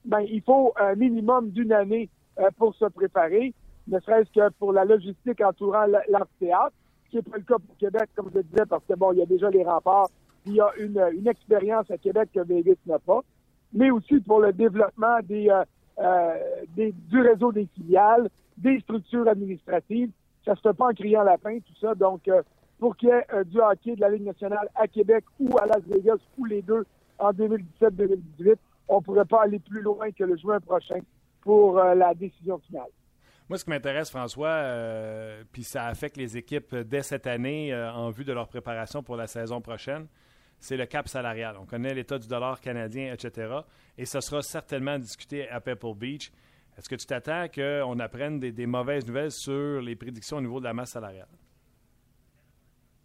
ben, il faut un minimum d'une année euh, pour se préparer, ne serait-ce que pour la logistique entourant l'amphithéâtre, ce qui n'est pas le cas pour Québec, comme je disais, parce que bon, il y a déjà les remparts, puis il y a une, une expérience à Québec que Vegas n'a pas, mais aussi pour le développement euh, euh, des- du réseau des filiales, des structures administratives. Ça se fait pas en criant lapin, tout ça. Donc, euh, pour qu'il y ait du hockey de la Ligue nationale à Québec ou à Las Vegas, ou les deux en 2017-2018, on pourrait pas aller plus loin que le juin prochain pour la décision finale. Moi, ce qui m'intéresse, François, puis ça affecte les équipes dès cette année en vue de leur préparation pour la saison prochaine, c'est le cap salarial. On connaît l'état du dollar canadien, etc. Et ce sera certainement discuté à Pebble Beach. Est-ce que tu t'attends qu'on apprenne des, des mauvaises nouvelles sur les prédictions au niveau de la masse salariale?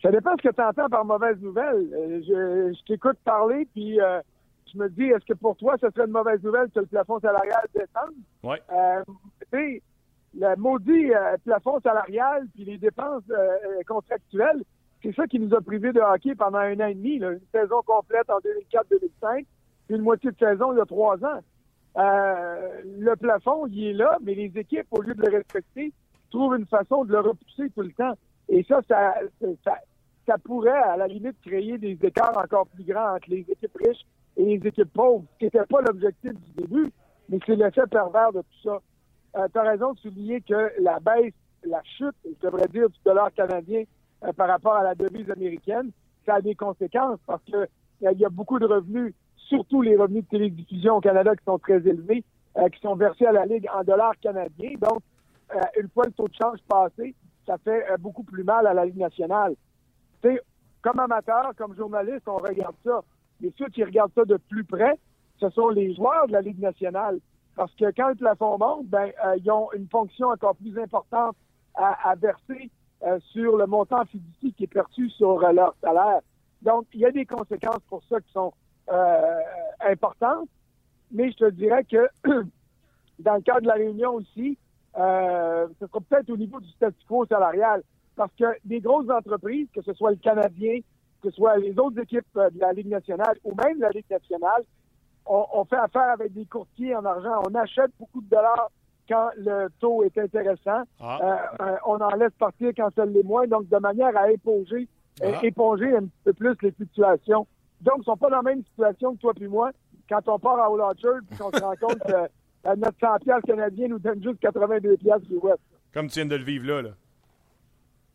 Ça dépend ce que tu entends par mauvaise nouvelle. Euh, je je t'écoute parler, puis euh, je me dis, est-ce que pour toi, ce serait une mauvaise nouvelle que le plafond salarial descende? Oui. Euh, tu sais, le maudit euh, plafond salarial puis les dépenses contractuelles, c'est ça qui nous a privés de hockey pendant un an et demi, une saison complète en 2004-2005, puis une moitié de saison il y a trois ans. Euh, le plafond, il est là, mais les équipes, au lieu de le respecter, trouvent une façon de le repousser tout le temps. Et ça, ça, ça, pourrait, à la limite, créer des écarts encore plus grands entre les équipes riches et les équipes pauvres, ce qui n'était pas l'objectif du début, mais c'est l'effet pervers de tout ça. Euh, tu as raison de souligner que la baisse, la chute, je devrais dire, du dollar canadien par rapport à la devise américaine, ça a des conséquences parce que euh, il y a beaucoup de revenus, surtout les revenus de télédiffusion au Canada qui sont très élevés, euh, qui sont versés à la Ligue en dollars canadiens. Donc, euh, une fois le taux de change passé, ça fait euh, beaucoup plus mal à la Ligue nationale. Tu sais, comme amateur, comme journaliste, on regarde ça. Mais ceux qui regardent ça de plus près, ce sont les joueurs de la Ligue nationale. Parce que quand le plafond monte, ben, euh, ils ont une fonction encore plus importante à verser euh, sur le montant fiducie qui est perçu sur euh, leur salaire. Donc, il y a des conséquences pour ça qui sont euh, importantes. Mais je te dirais que (clears throat) dans le cadre de la réunion aussi, ce sera peut-être au niveau du statu quo salarial. Parce que des grosses entreprises, que ce soit le Canadien, que ce soit les autres équipes de la Ligue nationale ou même la Ligue nationale, on, on fait affaire avec des courtiers en argent. On achète beaucoup de dollars quand le taux est intéressant. Ah. Euh, euh, on en laisse partir quand ça l'est moins. Donc, de manière à éponger, euh, Ah. éponger un petit peu plus les fluctuations. Donc, ils ne sont pas dans la même situation que toi puis moi quand on part à All Orchard puis qu'on se rend compte que euh, notre 100 piastres canadien nous donne juste 82 piastres du West. Comme tu viens de le vivre là. là.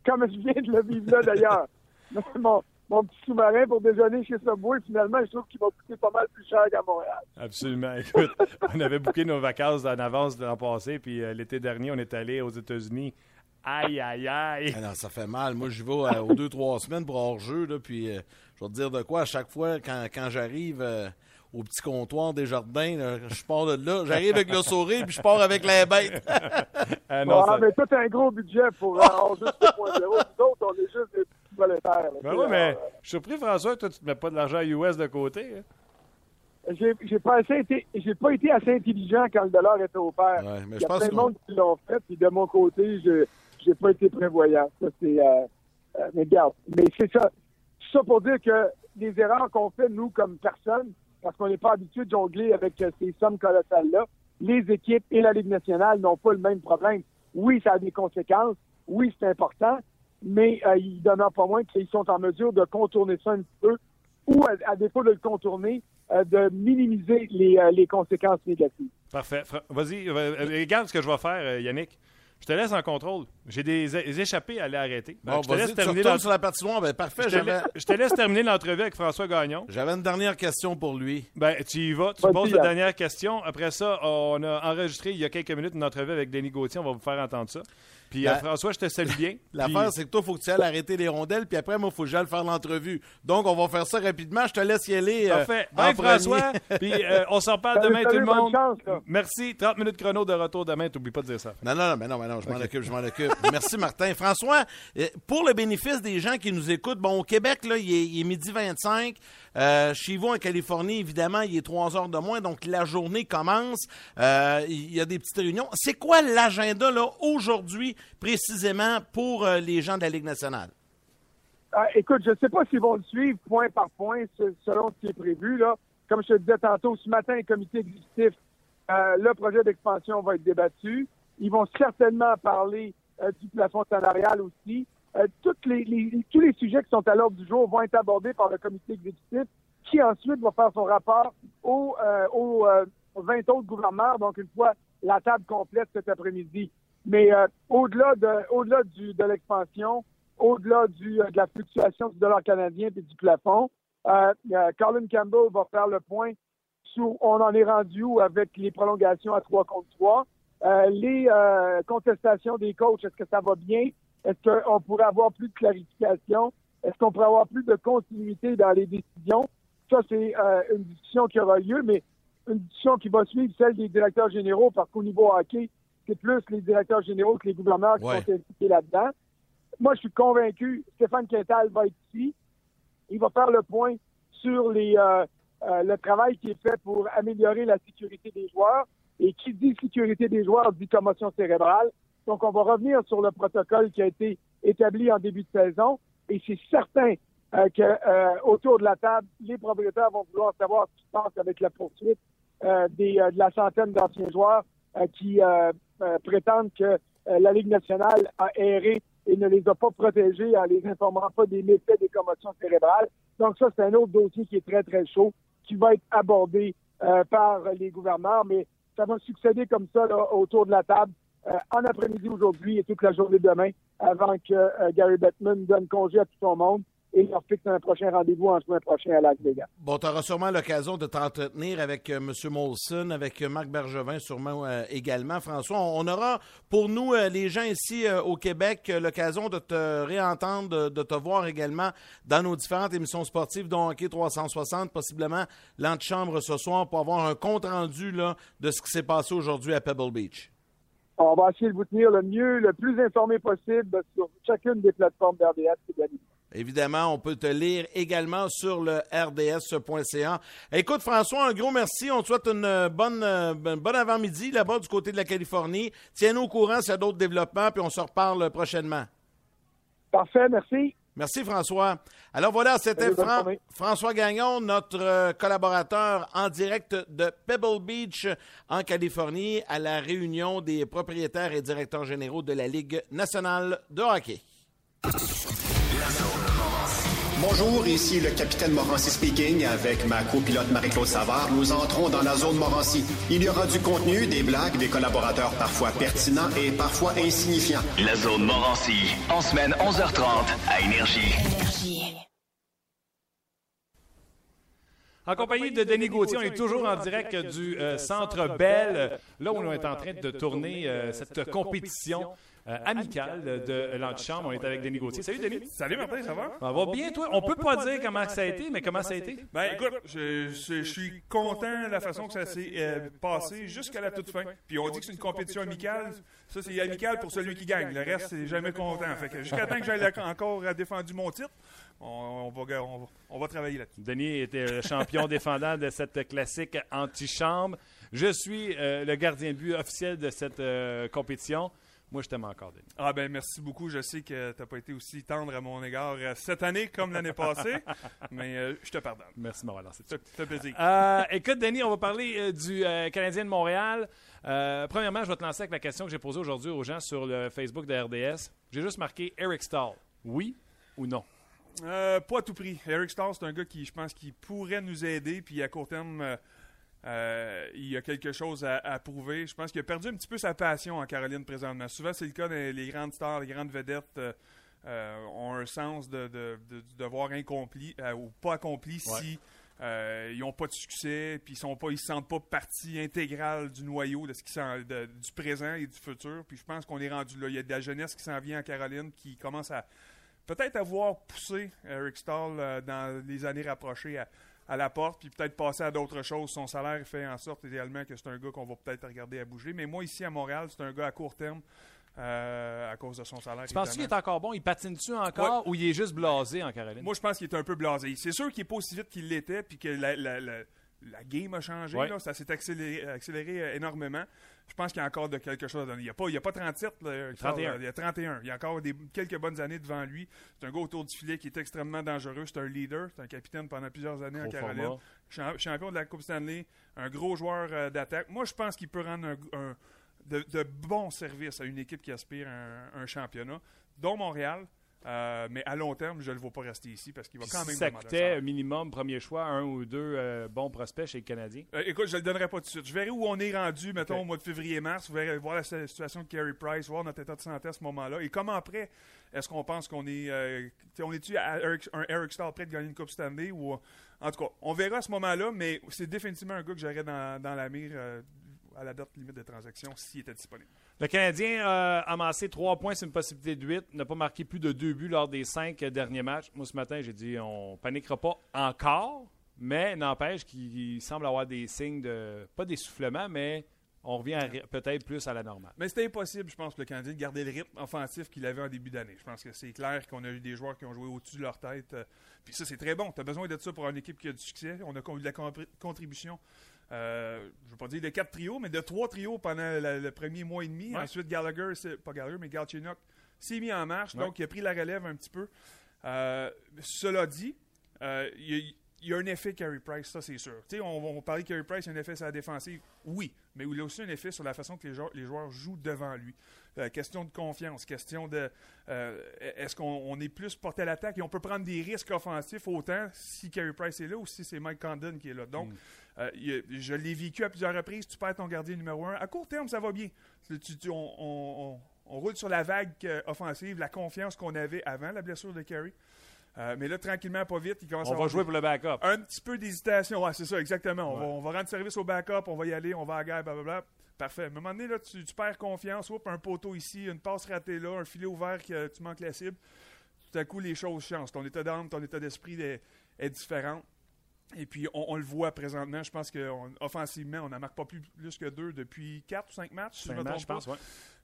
Comme je viens de le vivre là, d'ailleurs. (laughs) mon, mon petit sous-marin pour déjeuner chez Subway, finalement, je trouve qu'il va coûter pas mal plus cher qu'à Montréal. Absolument. (laughs) Écoute, on avait booké nos vacances en avance de l'an passé, puis euh, l'été dernier, on est allé aux États-Unis. Aïe, aïe, aïe. Ah non, ça fait mal. Moi, j'y vais euh, aux deux, trois semaines pour hors-jeu, là, puis euh, je vais te dire de quoi, à chaque fois, quand, quand j'arrive euh, au petit comptoir des jardins, là, je pars de là, j'arrive avec le sourire, puis je pars avec les bêtes. (laughs) Ah non, Ah, ça- mais tout un gros budget pour euh, avoir juste 2.0. Nous autres, on est juste des prolétaires. là. Ben oui, mais je suis surpris, François, toi, tu te mets pas de l'argent US de côté. hein? j'ai j'ai pas assez été j'ai pas été assez intelligent quand le dollar était au pair. Ouais, mais Il je y a pense plein de monde qui l'ont fait, puis de mon côté, je j'ai pas été prévoyant. Ça, c'est euh, euh, mais regarde, mais c'est ça. Ça pour dire que les erreurs qu'on fait, nous, comme personne, parce qu'on n'est pas habitué de jongler avec euh, ces sommes colossales-là, les équipes et la Ligue nationale n'ont pas le même problème. Oui, ça a des conséquences. Oui, c'est important, mais euh, il demeure pas moins qu'ils sont en mesure de contourner ça un petit peu ou, à, à défaut de le contourner, euh, de minimiser les, euh, les conséquences négatives. Parfait. Fra- Vas-y, euh, regarde ce que je vais faire, euh, Yannick. Je te laisse en contrôle. J'ai des, des échappées à aller arrêter. Ben, Bon, je, te vas-y, laisse terminer sur la patinoire. Ben, parfait. je te J'avais, la- je te laisse terminer l'entrevue avec François Gagnon. j'avais une dernière question pour lui. Ben, tu y vas, tu poses la Yann. dernière question. Après ça, on a enregistré il y a quelques minutes une entrevue avec Denis Gauthier. On va vous faire entendre ça. Puis, La- euh, François, je te salue bien. (laughs) L'affaire, Puis- c'est que toi, il faut que tu ailles arrêter les rondelles, puis après, moi, il faut que j'aille faire l'entrevue. Donc, on va faire ça rapidement. Je te laisse y aller. euh, Parfait. premier. François. (laughs) Puis, euh, on s'en Salut, demain, salut, tout le monde. chance. Merci. 30 minutes chrono de retour demain. T'oublies pas de dire ça. Non, non, non, mais non, mais non, je m'en occupe, je m'en occupe. (laughs) Merci, Martin. François, euh, pour le bénéfice des gens qui nous écoutent, bon, au Québec, là, il est, il est midi 25. Euh, chez vous, en Californie, évidemment, il est 3 heures de moins, donc la journée commence. Euh, il y a des petites réunions. C'est quoi l'agenda, là, aujourd'hui, précisément, pour euh, les gens de la Ligue nationale? Ah, écoute, je ne sais pas s'ils vont le suivre point par point se- selon ce qui est prévu. Là. Comme je te disais tantôt, ce matin, le comité exécutif, euh, le projet d'expansion va être débattu. Ils vont certainement parler euh, du plafond salarial aussi. Tous les sujets qui sont à l'ordre du jour vont être abordés par le comité exécutif, qui ensuite va faire son rapport aux, aux, euh, 20 autres gouverneurs, donc une fois la table complète cet après-midi. Mais euh, au-delà de, au-delà du, de l'expansion, au-delà du, euh, de la fluctuation du dollar canadien et du plafond, euh, Colin Campbell va faire le point sur on en est rendu où avec les prolongations à 3 contre 3. Euh, les euh, contestations des coachs, est-ce que ça va bien? Est-ce qu'on pourrait avoir plus de clarification? Est-ce qu'on pourrait avoir plus de continuité dans les décisions? Ça, c'est une discussion qui aura lieu, mais une discussion qui va suivre celle des directeurs généraux, parce qu'au niveau hockey, c'est plus les directeurs généraux que les gouverneurs qui Ouais. sont impliqués là-dedans. Moi, je suis convaincu, Stéphane Quintal va être ici. Il va faire le point sur les, euh, euh, le travail qui est fait pour améliorer la sécurité des joueurs. Et qui dit sécurité des joueurs dit commotion cérébrale. Donc, on va revenir sur le protocole qui a été établi en début de saison. Et c'est certain euh, que euh, autour de la table, les propriétaires vont vouloir savoir ce qui se passe avec la poursuite euh, des, de la centaine d'anciens joueurs qui prétendent que euh, la Ligue nationale a erré et ne les a pas protégés en les informant pas des méfaits des commotions cérébrales. Donc ça, c'est un autre dossier qui est très, très chaud, qui va être abordé euh, par les gouverneurs, mais ça va succéder comme ça là, autour de la table euh, en après-midi aujourd'hui et toute la journée demain avant que euh, Gary Bettman donne congé à tout son monde et leur fixe un prochain rendez-vous en juin prochain à Las Vegas. Bon, tu auras sûrement l'occasion de t'entretenir avec euh, M. Molson, avec euh, Marc Bergevin, sûrement euh, également. François, on, on aura pour nous, euh, les gens ici euh, au Québec, l'occasion de te réentendre, de, de te voir également dans nos différentes émissions sportives, dont Hockey 360, possiblement l'antichambre ce soir, pour avoir un compte-rendu de ce qui s'est passé aujourd'hui à Pebble Beach. On va essayer de vous tenir le mieux, le plus informé possible sur chacune des plateformes d'RDS la Ligue. Évidemment, on peut te lire également sur le rds.ca. Écoute, François, un gros merci. On te souhaite une euh, bonne, euh, une bonne avant-midi là-bas du côté de la Californie. Tiens-nous au courant s'il y a d'autres développements, puis on se reparle prochainement. Parfait, merci. Merci, François. Alors voilà, c'était Fran-. François Gagnon, notre euh, collaborateur en direct de Pebble Beach, en Californie, à la réunion des propriétaires et directeurs généraux de la Ligue nationale de hockey. Bonjour, ici le capitaine Morancy speaking avec ma copilote Marie-Claude Savard. Nous entrons dans la zone Morancy. Il y aura du contenu, des blagues, des collaborateurs parfois pertinents et parfois insignifiants. La zone Morancy, en semaine 11h30 à Énergie. En compagnie de Denis Gauthier, on est toujours en direct du euh, Centre Bell, là où on est en train de tourner euh, cette compétition euh, amicale de l'antichambre. On est avec Denis Gauthier. Salut Denis. Salut Martin, ça va? Ça va bien toi? On peut pas dire comment ça a été, mais comment ça a été? Ben écoute, je, je- je suis content de la façon que ça s'est euh, passé jusqu'à la toute fin. Puis on dit que c'est une compétition amicale. Ça, c'est amical pour celui qui gagne. Le reste, c'est jamais content. Fait que jusqu'à temps que j'aille (laughs) encore à défendu mon titre. on, on va, on, va, on va travailler là-dessus. Denis était le champion (laughs) défendant de cette classique antichambre. Je suis euh, le gardien de but officiel de cette euh, compétition. Moi, je t'aime encore, Denis. Ah ben merci beaucoup. Je sais que tu n'as pas été aussi tendre à mon égard euh, cette année comme l'année passée, (laughs) mais euh, je te pardonne. Merci Ça fait plaisir. Euh, écoute, Denis, on va parler euh, du Canadien de Montréal. Premièrement, je vais te lancer avec la question que j'ai posée aujourd'hui aux gens sur le Facebook de RDS. J'ai juste marqué Eric Stahl. Oui ou non? Pas à tout prix. Eric Starr, c'est un gars qui, je pense, qui pourrait nous aider. Puis à court terme, euh, il y a quelque chose à, à prouver. Je pense qu'il a perdu un petit peu sa passion en Caroline présentement. Souvent, c'est le cas des les grandes stars, les grandes vedettes euh, euh, ont un sens de, de- devoir incompli euh, ou pas accompli si euh, ils n'ont pas de succès, puis ils sont pas, ils se sentent pas partie intégrale du noyau de ce qui du présent et du futur. Puis je pense qu'on est rendu là. Il y a de la jeunesse qui s'en vient en Caroline qui commence à peut-être avoir poussé Eric Stahl dans les années rapprochées à, à la porte, puis peut-être passer à d'autres choses. Son salaire fait en sorte idéalement que c'est un gars qu'on va peut-être regarder à bouger. Mais moi, ici à Montréal, c'est un gars à court terme euh, à cause de son salaire. Tu penses qu'il est encore bon? Il patine-tu encore ou il est juste blasé en Caroline? Moi, je pense qu'il est un peu blasé. C'est sûr qu'il n'est pas aussi vite qu'il l'était, puis que la, la- la- la game a changé. Ouais. là. ça s'est accéléré, accéléré, euh, énormément. Je pense qu'il y a encore de quelque chose à donner. Il n'y a, pas- il y a pas 37, là, Eric Stahl, 31. là. il y a 31. Il y a encore des, quelques bonnes années devant lui. C'est un gars autour du filet qui est extrêmement dangereux. C'est un leader. C'est un capitaine pendant plusieurs années en Caroline. Champ- champion de la Coupe Stanley, un gros joueur euh, d'attaque. Moi, je pense qu'il peut rendre un, un- de, de bons services à une équipe qui aspire à un, un championnat, dont Montréal. Euh, mais à long terme, je ne le vois pas rester ici parce qu'il va Puis quand si même ça demander un coûtait minimum premier choix, un ou deux euh, bons prospects chez les Canadiens. Euh, écoute, je ne le donnerai pas tout de suite. Je verrai où on est rendu, mettons, au mois de février-mars. Vous verrez voir la situation de Carey Price, voir notre état de santé à ce moment-là. Et comment après, est-ce qu'on pense qu'on est. on est-tu à Eric- un Eric Stahl prêt de gagner une Coupe Stanley ou. En tout cas, on verra à ce moment-là, mais c'est définitivement un gars que j'aurais dans, dans la mire à la date limite de transaction s'il était disponible. Le Canadien a amassé trois points sur une possibilité de 8, n'a pas marqué plus de deux buts lors des cinq derniers matchs. Moi, ce matin, j'ai dit on paniquera pas encore, mais n'empêche qu'il semble avoir des signes de. pas d'essoufflement, mais on revient peut-être plus à la normale. Mais c'était impossible, je pense, pour le Canadien de garder le rythme offensif qu'il avait en début d'année. Je pense que c'est clair qu'on a eu des joueurs qui ont joué au-dessus de leur tête. euh, Puis ça, c'est très bon. Tu as besoin de ça pour une équipe qui a du succès. On a eu de la contribution, euh, je ne veux pas dire de quatre trios, mais de trois trios pendant la- le premier mois et demi. Ouais. Ensuite, Gallagher, pas Gallagher, mais Galchenyuk s'est mis en marche. Ouais. Donc, il a pris la relève un petit peu. Euh, cela dit, euh, il y a- il y a un effet Carey Price, ça c'est sûr. On, on parlait de Carey Price, il y a un effet sur la défensive, oui, mais il y a aussi un effet sur la façon que les joueurs, les joueurs jouent devant lui. Euh, question de confiance, question de euh, est-ce qu'on on est plus porté à l'attaque? Et on peut prendre des risques offensifs autant si Carey Price est là ou si c'est Mike Condon qui est là. Donc, euh, y a- je l'ai vécu à plusieurs reprises, tu perds ton gardien numéro un. À court terme, ça va bien. Tu- tu- tu- on, on- on- on roule sur la vague euh, offensive, la confiance qu'on avait avant la blessure de Carey. Euh, mais là, tranquillement, pas vite, il commence à On va avoir jouer pour le backup. un petit peu d'hésitation. Ouais, c'est ça, exactement. On, va, on va rendre service au backup, on va y aller, on va à la guerre, blablabla. Parfait. À un moment donné, là, tu, tu perds confiance. Oups, un poteau ici, une passe ratée là, un filet ouvert que tu manques la cible. Tout à coup, les choses changent. Ton état d'âme, ton état d'esprit est, est différent. Et puis, on, on le voit présentement. Je pense qu'offensivement, on n'en marque pas plus, plus que deux depuis quatre ou cinq matchs. si Cinq je matchs, trompe je pense, ouais.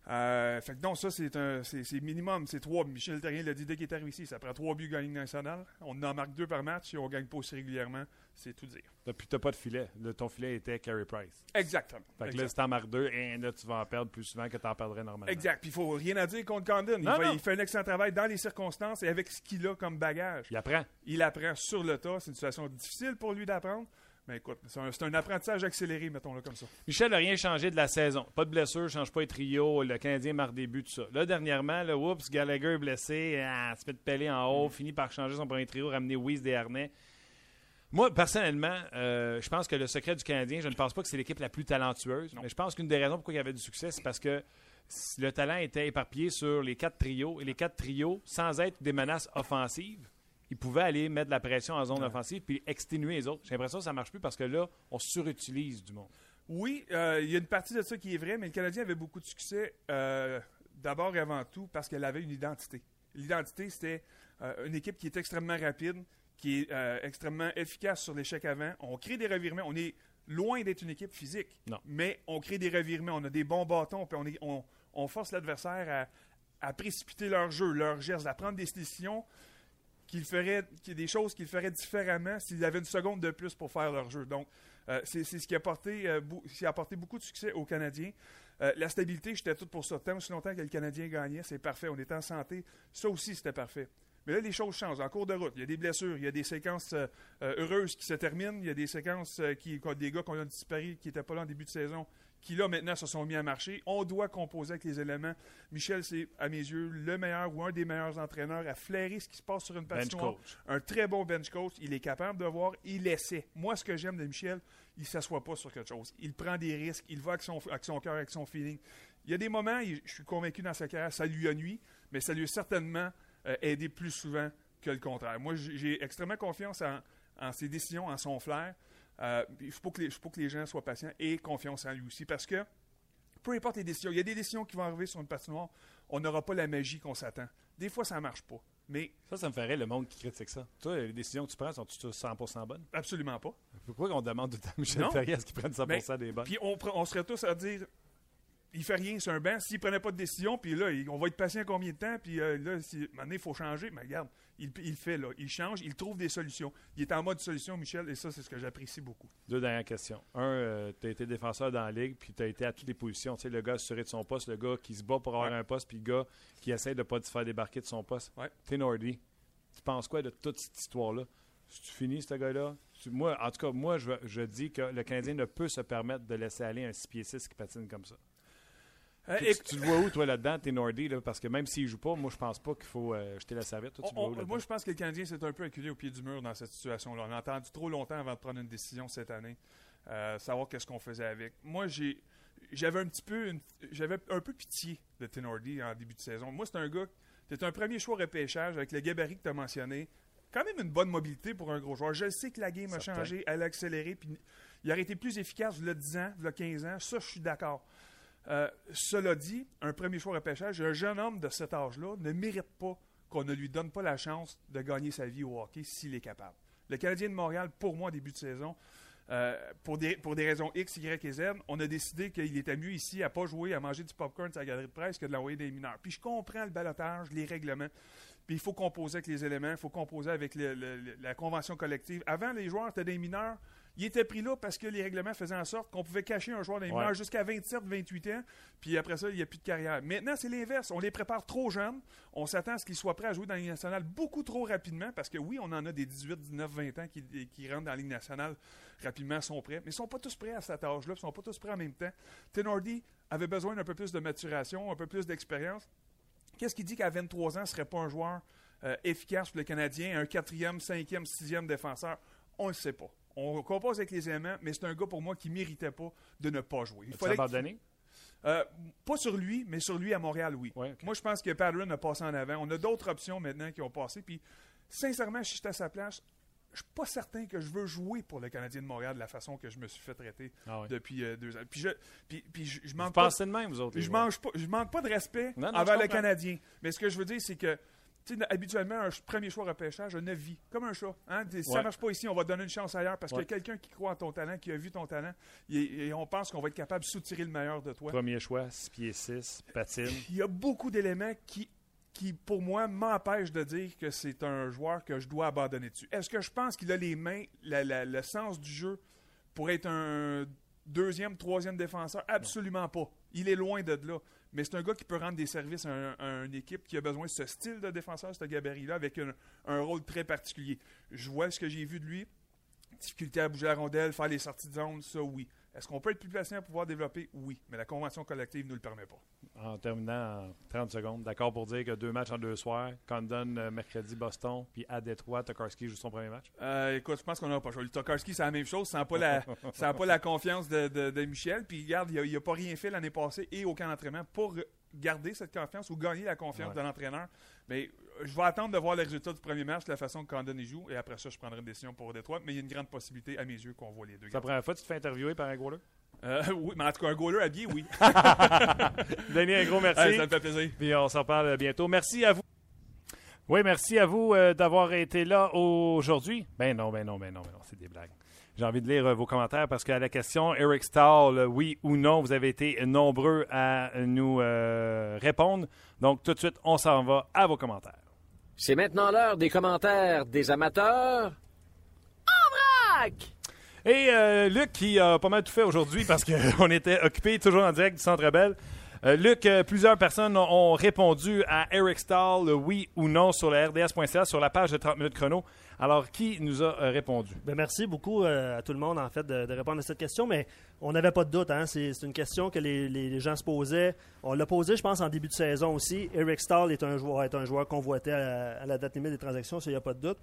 Euh, fait que non, ça, c'est un c'est c'est minimum. C'est trois. Michel Terrien l'a dit dès qu'il est arrivé ici. Ça prend trois buts gagnés nationale. On en marque deux par match et on gagne pas aussi régulièrement. C'est tout dire. Depuis, t'as pas de filet. Le- ton filet était Carey Price. Exactement. Fait que Exact. là, si t'en marques deux, hein, là, tu vas en perdre plus souvent que t'en perdrais normalement. Exact. Puis il faut rien à dire contre Condon. Il, Non, non. il fait un excellent travail dans les circonstances et avec ce qu'il a comme bagage. Il apprend. Il apprend sur le tas. C'est une situation difficile pour lui d'apprendre. Mais écoute, c'est un, apprentissage accéléré, mettons-le comme ça. Michel n'a rien changé de la saison. Pas de blessure, change pas les trios. Le Canadien marque des buts, tout ça. Là, dernièrement, là, oups, Gallagher est blessé. Ah, se fait de peler en haut. Finit par changer son premier trio, ramener Weiss des harnais. Moi, personnellement, euh, je pense que le secret du Canadien, je ne pense pas que c'est l'équipe la plus talentueuse. Mais je pense qu'une des raisons pourquoi il y avait du succès, c'est parce que le talent était éparpillé sur les quatre trios. Et les quatre trios, sans être des menaces offensives, ils pouvaient aller mettre de la pression en zone offensive puis exténuer les autres. J'ai l'impression que ça marche plus parce que là, on surutilise du monde. Oui, euh, il y a une partie de ça qui est vrai, mais le Canadien avait beaucoup de succès euh, d'abord et avant tout parce qu'elle avait une identité. L'identité, c'était euh, une équipe qui est extrêmement rapide, qui est extrêmement efficace sur l'échec avant. On crée des revirements. On est loin d'être une équipe physique, Non. mais on crée des revirements. On a des bons bâtons, puis on, est- on- on force l'adversaire à, à précipiter leur jeu, leur geste, à prendre des décisions qu'il ferait qu'il- des choses qu'il ferait différemment s'il avait une seconde de plus pour faire leur jeu. Donc, euh, c'est ce qui a, apporté, euh, qui a apporté beaucoup de succès aux Canadiens. Euh, la stabilité, j'étais tout pour ça. Tant aussi longtemps que le Canadien gagnait, c'est parfait. On était en santé. Ça aussi, c'était parfait. Mais là, les choses changent. En cours de route, il y a des blessures, il y a des séquences heureuses qui se terminent, il y a des séquences qui, des gars qui ont disparu, qui n'étaient pas là en début de saison, qui là maintenant se sont mis à marcher. On doit composer avec les éléments. Michel, c'est à mes yeux le meilleur ou un des meilleurs entraîneurs à flairer ce qui se passe sur une patinoire. Un très bon bench coach. Il est capable de voir, il essaie. Moi, ce que j'aime de Michel, il ne s'assoit pas sur quelque chose. Il prend des risques, il va avec son, avec son cœur, avec son feeling. Il y a des moments, il- je suis convaincu dans sa carrière, ça lui a nuit, mais ça lui a certainement euh, aidé plus souvent que le contraire. Moi, j'ai j'ai extrêmement confiance en, en ses décisions, en son flair. Euh, il faut que les- faut que les gens soient patients et confiance en lui aussi parce que peu importe les décisions, il y a des décisions qui vont arriver sur une patinoire, on n'aura pas la magie qu'on s'attend. Des fois, ça marche pas, mais Ça, ça me ferait le monde qui critique ça. Toi, les décisions que tu prends sont toutes 100% bonnes? absolument pas. Pourquoi qu'on demande tout à Michel. Ferrier à ce qu'il prenne 100% des bonnes? Puis on, on serait tous à dire il fait rien, c'est un banc. S'il prenait pas de décision, puis là, il- on va être patient combien de temps, puis euh, là, si, maintenant, il faut changer. Mais regarde, il, fait, là. Il change, il trouve des solutions. Il est en mode solution, Michel, et ça, c'est ce que j'apprécie beaucoup. Deux dernières questions. Un, tu as été défenseur dans la ligue, puis tu as été à toutes les positions. Tu sais, le gars assuré de son poste, le gars qui se bat pour avoir Ouais. un poste, puis le gars qui essaie de pas se faire débarquer de son poste. Ouais. Tenordi, tu penses quoi de toute cette histoire-là? Si tu finis, ce gars-là? Moi, en tout cas, moi, je, je dis que le Canadien ne peut se permettre de laisser aller un 6 pieds 6 qui patine comme ça. Euh, Tu, tu le vois où, toi, là-dedans, Tenordi? Là, parce que même s'il joue pas, moi, je pense pas qu'il faut euh, jeter la. Toi, tu le vois là-dedans? moi, je pense que le Canadien s'est un peu acculé au pied du mur dans cette situation-là. On a attendu trop longtemps avant de prendre une décision cette année, euh, savoir qu'est-ce qu'on faisait avec. Moi, j'ai, j'avais un petit peu, j'avais un peu pitié de Tenordi en début de saison. Moi, c'est un gars, c'est un premier choix repêchage avec le gabarit que tu as mentionné. Quand même une bonne mobilité pour un gros joueur. Je sais que la game a Certain. changé, elle a accéléré, puis il aurait été plus efficace il y a 10 ans, il y a 15 ans. Ça, je suis d'accord. Euh, cela dit, un premier choix repêchage, un jeune homme de cet âge-là ne mérite pas qu'on ne lui donne pas la chance de gagner sa vie au hockey s'il est capable. Le Canadien de Montréal, pour moi, début de saison, euh, pour, des, pour des raisons X, Y et Z, on a décidé qu'il était mieux ici à pas jouer, à manger du popcorn sur la galerie de presse que de l'envoyer des mineurs. Puis je comprends le balotage, les règlements. Puis il faut composer avec les éléments, il faut composer avec la convention collective. Avant, les joueurs étaient des mineurs. Ils étaient pris là parce que les règlements faisaient en sorte qu'on pouvait cacher un joueur des mineurs Ouais. jusqu'à 27, 28 ans. Puis après ça, il n'y a plus de carrière. Maintenant, c'est l'inverse. On les prépare trop jeunes. On s'attend à ce qu'ils soient prêts à jouer dans la Ligue nationale beaucoup trop rapidement parce que oui, on en a des 18, 19, 20 ans qui, qui rentrent dans la Ligue nationale rapidement, sont prêts. Mais ils sont pas tous prêts à cet âge-là. Ils sont pas tous prêts en même temps. Tenordi avait besoin d'un peu plus de maturation, un peu plus d'expérience. Qu'est-ce qui dit qu'à 23 ans, ne serait pas un joueur euh, efficace pour le Canadien, un quatrième, cinquième, sixième défenseur? On ne le sait pas. On compose avec les éléments, mais c'est un gars pour moi qui méritait pas de ne pas jouer. Il fallait abandonné? euh, pas sur lui, mais sur lui à Montréal, oui. Ouais. Moi, je pense que Padron a passé en avant. On a d'autres options maintenant qui ont passé. Puis, sincèrement, si j'étais à sa place, je suis pas certain que je veux jouer pour le Canadien de Montréal de la façon que je me suis fait traiter Ah depuis euh, deux ans. Puis, je, puis, puis je, je Vous manque pas. de même, vous autres? les Je joueurs? mange pas, je manque pas de respect Non, non, envers le. Canadien. Mais ce que je veux dire, c'est que, habituellement, un premier choix repêchage, on a vie, comme un chat. Hein? Si ça Ouais. marche pas ici, on va te donner une chance ailleurs parce Ouais. qu'il y a quelqu'un qui croit en ton talent, qui a vu ton talent, et, et on pense qu'on va être capable de soutirer le meilleur de toi. Premier choix, 6 pieds 6, patine. (laughs) Il y a beaucoup d'éléments qui, qui, pour moi, m'empêchent de dire que c'est un joueur que je dois abandonner dessus. Est-ce que je pense qu'il a les mains, la- la- le sens du jeu pour être un deuxième, troisième défenseur? Absolument pas. Il est loin de là. Mais c'est un gars qui peut rendre des services à, un- à une équipe qui a besoin de ce style de défenseur, ce gabarit-là, avec un rôle très particulier. Je vois ce que j'ai vu de lui. Difficulté à bouger la rondelle, faire les sorties de zone, ça, oui. Est-ce qu'on peut être plus patient pour pouvoir développer? Oui. Mais la convention collective ne nous le permet pas. En terminant en 30 secondes, d'accord pour dire que deux matchs en deux soirs. Condon euh, mercredi Boston, puis à Détroit, Tokarski joue son premier match? Euh, écoute, je pense qu'on n'a pas choix. Le Tokarski, c'est la même chose. Ça n'a pas, la, (laughs) pas la confiance de, de- de Michel. Puis, regarde, il n'a pas rien fait l'année passée et aucun entraînement pour garder cette confiance ou gagner la confiance Ouais. de l'entraîneur. Mais je vais attendre de voir les résultats du premier match, la façon que Condon y joue. Et après ça, je prendrai une décision pour Détroit. Mais il y a une grande possibilité, à mes yeux, qu'on voit les deux. C'est la première fois que tu te fais interviewer par un goaler? Euh, (laughs) oui, mais en tout cas, un goaler habillé, oui. (laughs) Denis, un gros (laughs) merci. Ça me fait plaisir. Puis on s'en parle bientôt. Merci à vous. Oui, merci à vous euh, d'avoir été là aujourd'hui. Ben non, ben non, ben non, ben non, c'est des blagues. J'ai envie de lire euh, vos commentaires parce qu'à la question Eric Stahl, oui ou non, vous avez été nombreux à nous répondre. Donc tout de suite, on s'en va à vos commentaires. C'est maintenant l'heure des commentaires des amateurs. En vrac! Et euh, Luc, qui a pas mal tout fait aujourd'hui parce qu'on (laughs) était occupé toujours en direct du Centre Bell. Euh, Luc, euh, plusieurs personnes ont, répondu à Eric Stahl, oui ou non, sur le RDS.ca, sur la page de 30 minutes chrono. Alors, qui nous a euh, répondu? Ben, merci beaucoup euh, à tout le monde en fait de, répondre à cette question, mais on n'avait pas de doute. Hein? C'est une question que les, gens se posaient. On l'a posé, je pense, en début de saison aussi. Eric Stahl est un joueur, est un joueur convoité à, à la date limite des transactions, il n'y a pas de doute.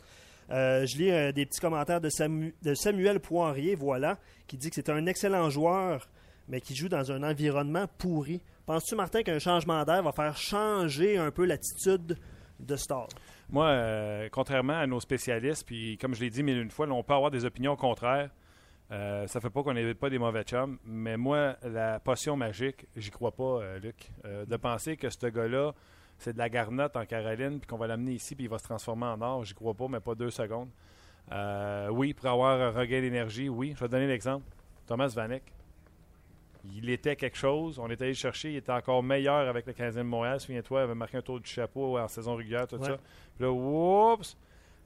Euh, je lis des petits commentaires de, Samu- de Samuel Poirier, voilà, qui dit que c'est un excellent joueur, mais qui joue dans un environnement pourri. Penses-tu, Martin, qu'un changement d'air va faire changer un peu l'attitude de? Moi, euh, contrairement à nos spécialistes, puis comme je l'ai dit mille une fois, on peut avoir des opinions contraires. Euh, ça fait pas qu'on n'évite pas des mauvais chums, mais moi, la potion magique, j'y crois pas, euh, Luc. Euh, de penser que ce gars-là, c'est de la garnotte en Caroline, puis qu'on va l'amener ici, puis il va se transformer en or, j'y crois pas, mais pas deux secondes. Oui, pour avoir un regain d'énergie, oui. Je vais te donner l'exemple. Thomas Vanek. Il était quelque chose. On est allé le chercher. Il était encore meilleur avec le 15e de Montréal. Souviens-toi, il avait marqué un tour du chapeau en saison régulière, tout Ouais. ça. Puis là, oups,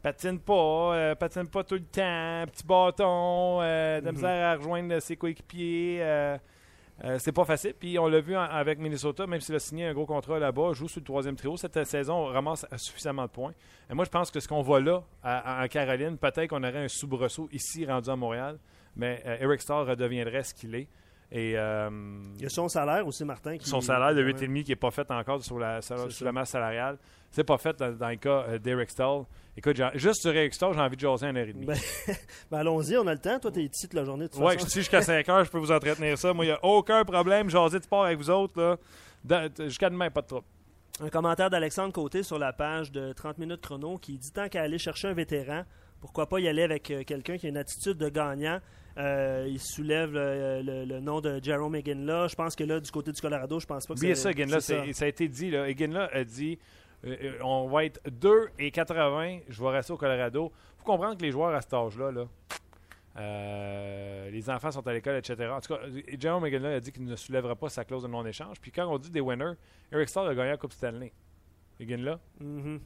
patine pas, euh, patine pas tout le temps, petit bâton, euh, de la Mhm. misère à rejoindre ses coéquipiers. euh, euh, c'est pas facile. Puis on l'a vu en- avec Minnesota, même s'il a signé un gros contrat là-bas, joue sur le troisième trio. Cette saison, on ramasse suffisamment de points. Et moi, je pense que ce qu'on voit là, à- à- en Caroline, peut-être qu'on aurait un soubresaut ici, rendu à Montréal. Mais Eric Starr redeviendrait ce qu'il est. Et euh, Il y a son salaire aussi, Martin. Qui, son salaire de Ouais. 8,5 qui n'est pas fait encore sur la, sur, masse salariale. C'est pas fait dans, dans le cas euh, d'Eric Stahl. Écoute, juste sur Eric Stahl, j'ai envie de jaser un heure et demie. Ben, (laughs) ben, allons-y, on a le temps. Toi, tu es ici toute la journée. Ouais, façon. si jusqu'à 5 heures, je peux vous entretenir ça. Moi, il n'y a aucun problème. Jaser de sport avec vous autres. Jusqu'à demain, pas de trouble. Un commentaire d'Alexandre Côté sur la page de 30 minutes chrono qui dit tant qu'à aller chercher un vétéran, pourquoi pas y aller avec euh, quelqu'un qui a une attitude de gagnant. Euh, il soulève le, le- le nom de Jerome Eginla. Je pense que là, du côté du Colorado, je pense pas que c'est- ça, Eginla, c'est- ça. a été dit. Là. Eginla a dit euh, euh, on va être 2 et 80, je vais rester au Colorado. Il faut comprendre que les joueurs à cet âge-là, là, euh, les enfants sont à l'école, etc. En tout cas, Jerome Eginla a dit qu'il ne soulèvera pas sa clause de non-échange. Puis quand on dit des winners, Eric Stahl a gagné la Coupe Stanley. Eginla Mhm,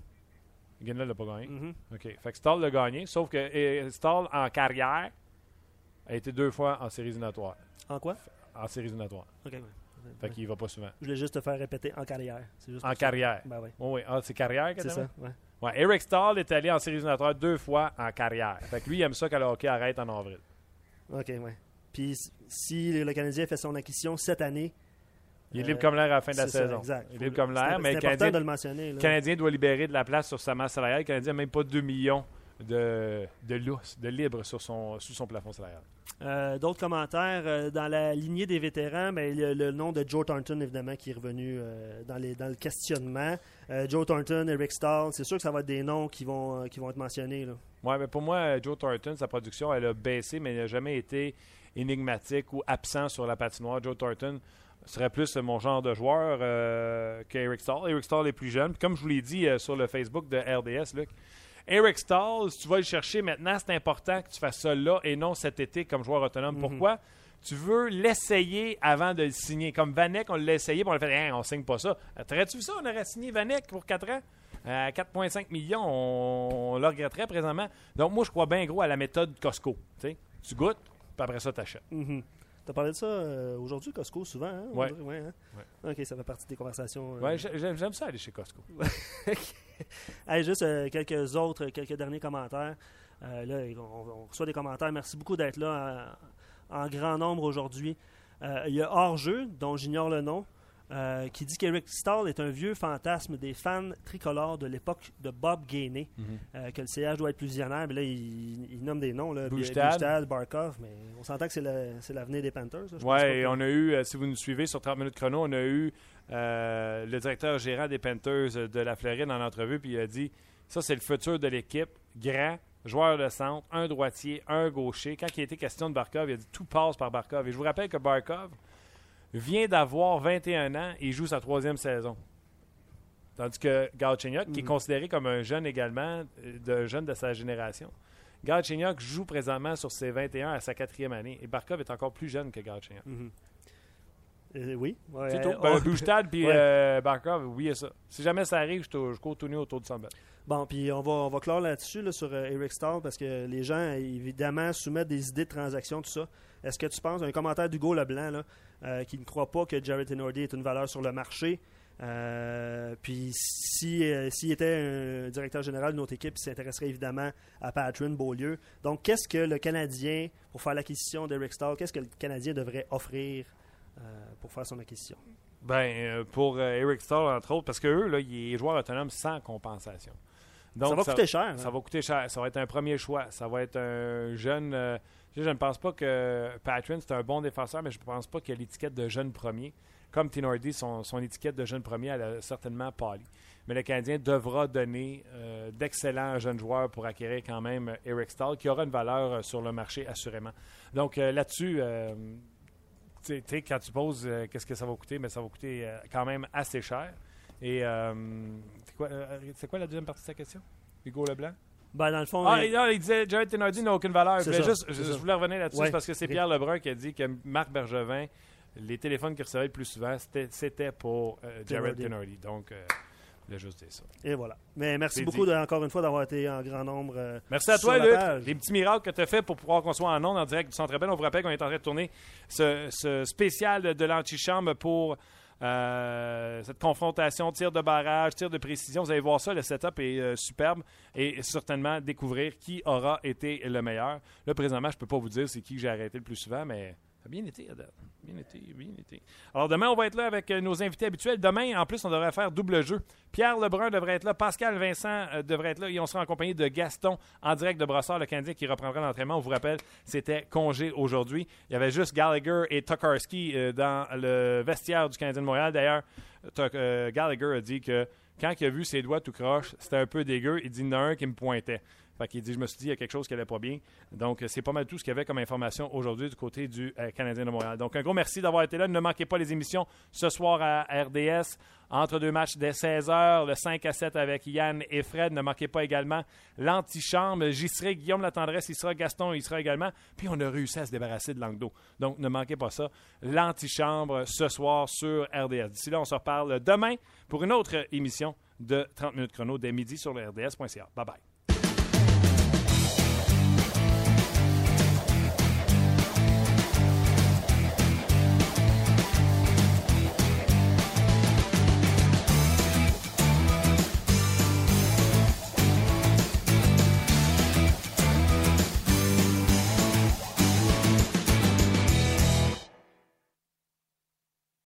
Eginla l'a pas gagné. mhm. OK. Fait que Stahl l'a gagné, sauf que Stahl, en carrière, a été deux fois en séries éliminatoires. En quoi? En séries éliminatoires. Ok, ouais. Fait qu'il va pas souvent. Je voulais juste te faire répéter en carrière. Juste En carrière. Ben oui, Oui, oui. Ah, c'est carrière que c'est ça. ouais. Ouais, Eric Stahl est allé en séries éliminatoires deux fois en carrière. Fait que lui, il aime ça quand le hockey arrête en avril. Ok, ouais. Puis si le Canadien fait son acquisition cette année, Il est libre comme l'air à la fin de la ça, saison. exact. Il est libre comme l'air, mais Canadien, de le mentionner. Canadien doit libérer de la place sur sa masse salariale. Le Canadien n'a même pas 2 millions de, de lousse, de libre sur son, sous son plafond salarial. Euh, D'autres commentaires euh, dans la lignée des vétérans, ben, le, le nom de Joe Thornton, évidemment, qui est revenu euh, dans, les, dans le questionnement. Joe Thornton, Eric Stahl, c'est sûr que ça va être des noms qui vont, qui vont être mentionnés. Ouais, mais pour moi, Joe Thornton, sa production, elle a baissé, mais il n'a jamais été énigmatique ou absent sur la patinoire. Joe Thornton serait plus mon genre de joueur euh, qu'Eric Stahl. Eric Stahl est plus jeune. Puis comme je vous l'ai dit euh, sur le Facebook de RDS, Luc, Eric Stahl, si tu vas le chercher maintenant, c'est important que tu fasses ça là et non cet été comme joueur autonome. Mhm. Pourquoi? Tu veux l'essayer avant de le signer. Comme Vanek, on l'a essayé, puis on a fait Hein, on signe pas ça. T'aurais-tu vu ça? On aurait signé Vanek pour 4 ans? À 4,5 millions, on, on le regretterait présentement. Donc, moi, je crois bien gros à la méthode Costco. Tu goûtes, puis après ça, tu achètes. T'as parlé de ça euh, aujourd'hui, Costco, souvent. Hein, Ouais. ouais, hein? Ok, ça fait partie des conversations. euh. Ouais, j'aime ça aller chez Costco. (laughs) Hey, juste euh, quelques autres, quelques derniers commentaires. Euh, là, on, on reçoit des commentaires. Merci beaucoup d'être là euh, en, grand nombre aujourd'hui. Euh, il y a Hors-jeu, dont j'ignore le nom, euh, qui dit qu'Eric Stahl est un vieux fantasme des fans tricolores de l'époque de Bob Gainey, euh, que le CH doit être plus visionnaire. Mais là, il, il nomme des noms, là. Bujstad, Barkov, mais on s'entend que c'est l'avenir des Panthers. que- on a eu, euh, si vous nous suivez sur 30 minutes chrono, on a eu euh, le directeur gérant des Panthers euh, de la Floride en entrevue, puis il a dit ça, c'est le futur de l'équipe. Grand, joueur de centre, un droitier, un gaucher. Quand il était question de Barkov, il a dit tout passe par Barkov. Et je vous rappelle que Barkov vient d'avoir 21 ans et joue sa troisième saison. Tandis que Galchenyuk, qui est Mhm. considéré comme un jeune également, euh, de jeune de sa génération, Galchenyuk joue présentement sur ses 21 à sa quatrième année. Et Barkov est encore plus jeune que Galchenyuk. Euh, oui. Ouais, C'est tout. euh, Ben, (laughs) on- Bouchestad puis Ouais. euh, Barkov, oui, ça. Si jamais ça arrive, je, cours tout nu autour du Sandbell. Bon, puis on va, on va clore là-dessus là, sur euh, Eric Stahl parce que les gens, évidemment, soumettent des idées de transaction, tout ça. Est-ce que tu penses, un commentaire d'Hugo Leblanc, là, euh, qui ne croit pas que Jared Tenordi est une valeur sur le marché, euh, puis si, euh, s'il était un directeur général de notre équipe, il s'intéresserait évidemment à Patrick Beaulieu. Donc, qu'est-ce que le Canadien, pour faire l'acquisition d'Eric Stahl, qu'est-ce que le Canadien devrait offrir pour faire son acquisition? Ben, pour Eric Stahl, entre autres, parce que eux, là, il est joueur autonome sans compensation. Ça va coûter cher, Ça hein? va coûter cher. Ça va être un premier choix. Ça va être un jeune. euh, je ne pense pas que Patrick, c'est un bon défenseur, mais je ne pense pas a l'étiquette de jeune premier. Comme Tinordi, son, son étiquette de jeune premier, elle a certainement pâli. Mais le Canadien devra donner euh, d'excellents jeunes joueurs pour acquérir quand même Eric Stahl, qui aura une valeur euh, sur le marché, assurément. Donc euh, là-dessus, quand tu poses qu'est-ce que ça va coûter, mais ça va coûter quand même assez cher. Et c'est quoi, quoi la deuxième partie de sa question? Hugo Leblanc? Ben, dans le fond, Ah, il- non, il disait Jared Tenardi n'a aucune valeur. Je, juste- je, voulais revenir là-dessus Ouais. parce que c'est Pierre Lebrun qui a dit que Marc Bergevin, les téléphones qu'il recevait le plus souvent, c'était, pour euh, Jared. Tenardi. Donc, euh, je voulais juste dire ça. Et voilà. Mais merci beaucoup, dit. de- encore une fois, d'avoir été en grand nombre. euh, Merci à toi, Luc. page. Les petits miracles que tu as fait pour pouvoir qu'on soit en ondes en direct du Centre Bell. On vous rappelle qu'on est en train de tourner ce, ce spécial de, de l'antichambre pour euh, cette confrontation, tir de barrage, tir de précision. Vous allez voir ça, le setup est euh, superbe et certainement découvrir qui aura été le meilleur. Là, présentement, je ne peux pas vous dire c'est qui j'ai arrêté le plus souvent, mais bien été, Adèle. Bien été, bien été. Alors, demain, on va être là avec euh, nos invités habituels. Demain, en plus, on devrait faire double jeu. Pierre Lebrun devrait être là, Pascal Vincent euh, devrait être là et on sera en compagnie de Gaston en direct de Brossard, le Canadien qui reprendra l'entraînement. On vous rappelle, c'était congé aujourd'hui. Il y avait juste Gallagher et Tokarski euh, dans le vestiaire du Canadien de Montréal. D'ailleurs, Gallagher a dit que quand il a vu ses doigts tout croche, c'était un peu dégueu. Il dit, il y en a un qui me pointait. Fait dit, je me suis dit, il y a quelque chose qui allait pas bien. Donc, c'est pas mal tout ce qu'il y avait comme information aujourd'hui du côté du euh, Canadien de Montréal. Donc, un gros merci d'avoir été là. Ne manquez pas les émissions ce soir à RDS. Entre deux matchs dès 16h, le 5 à 7 avec Yann et Fred. Ne manquez pas également l'antichambre. J'y serai, Guillaume Latendresse, il sera, Gaston, il sera également. Puis on a réussi à se débarrasser de Langdo. Donc ne manquez pas ça. L'antichambre ce soir sur RDS. D'ici là, on se reparle demain pour une autre émission de 30 minutes chrono dès midi sur le RDS.ca. Bye bye.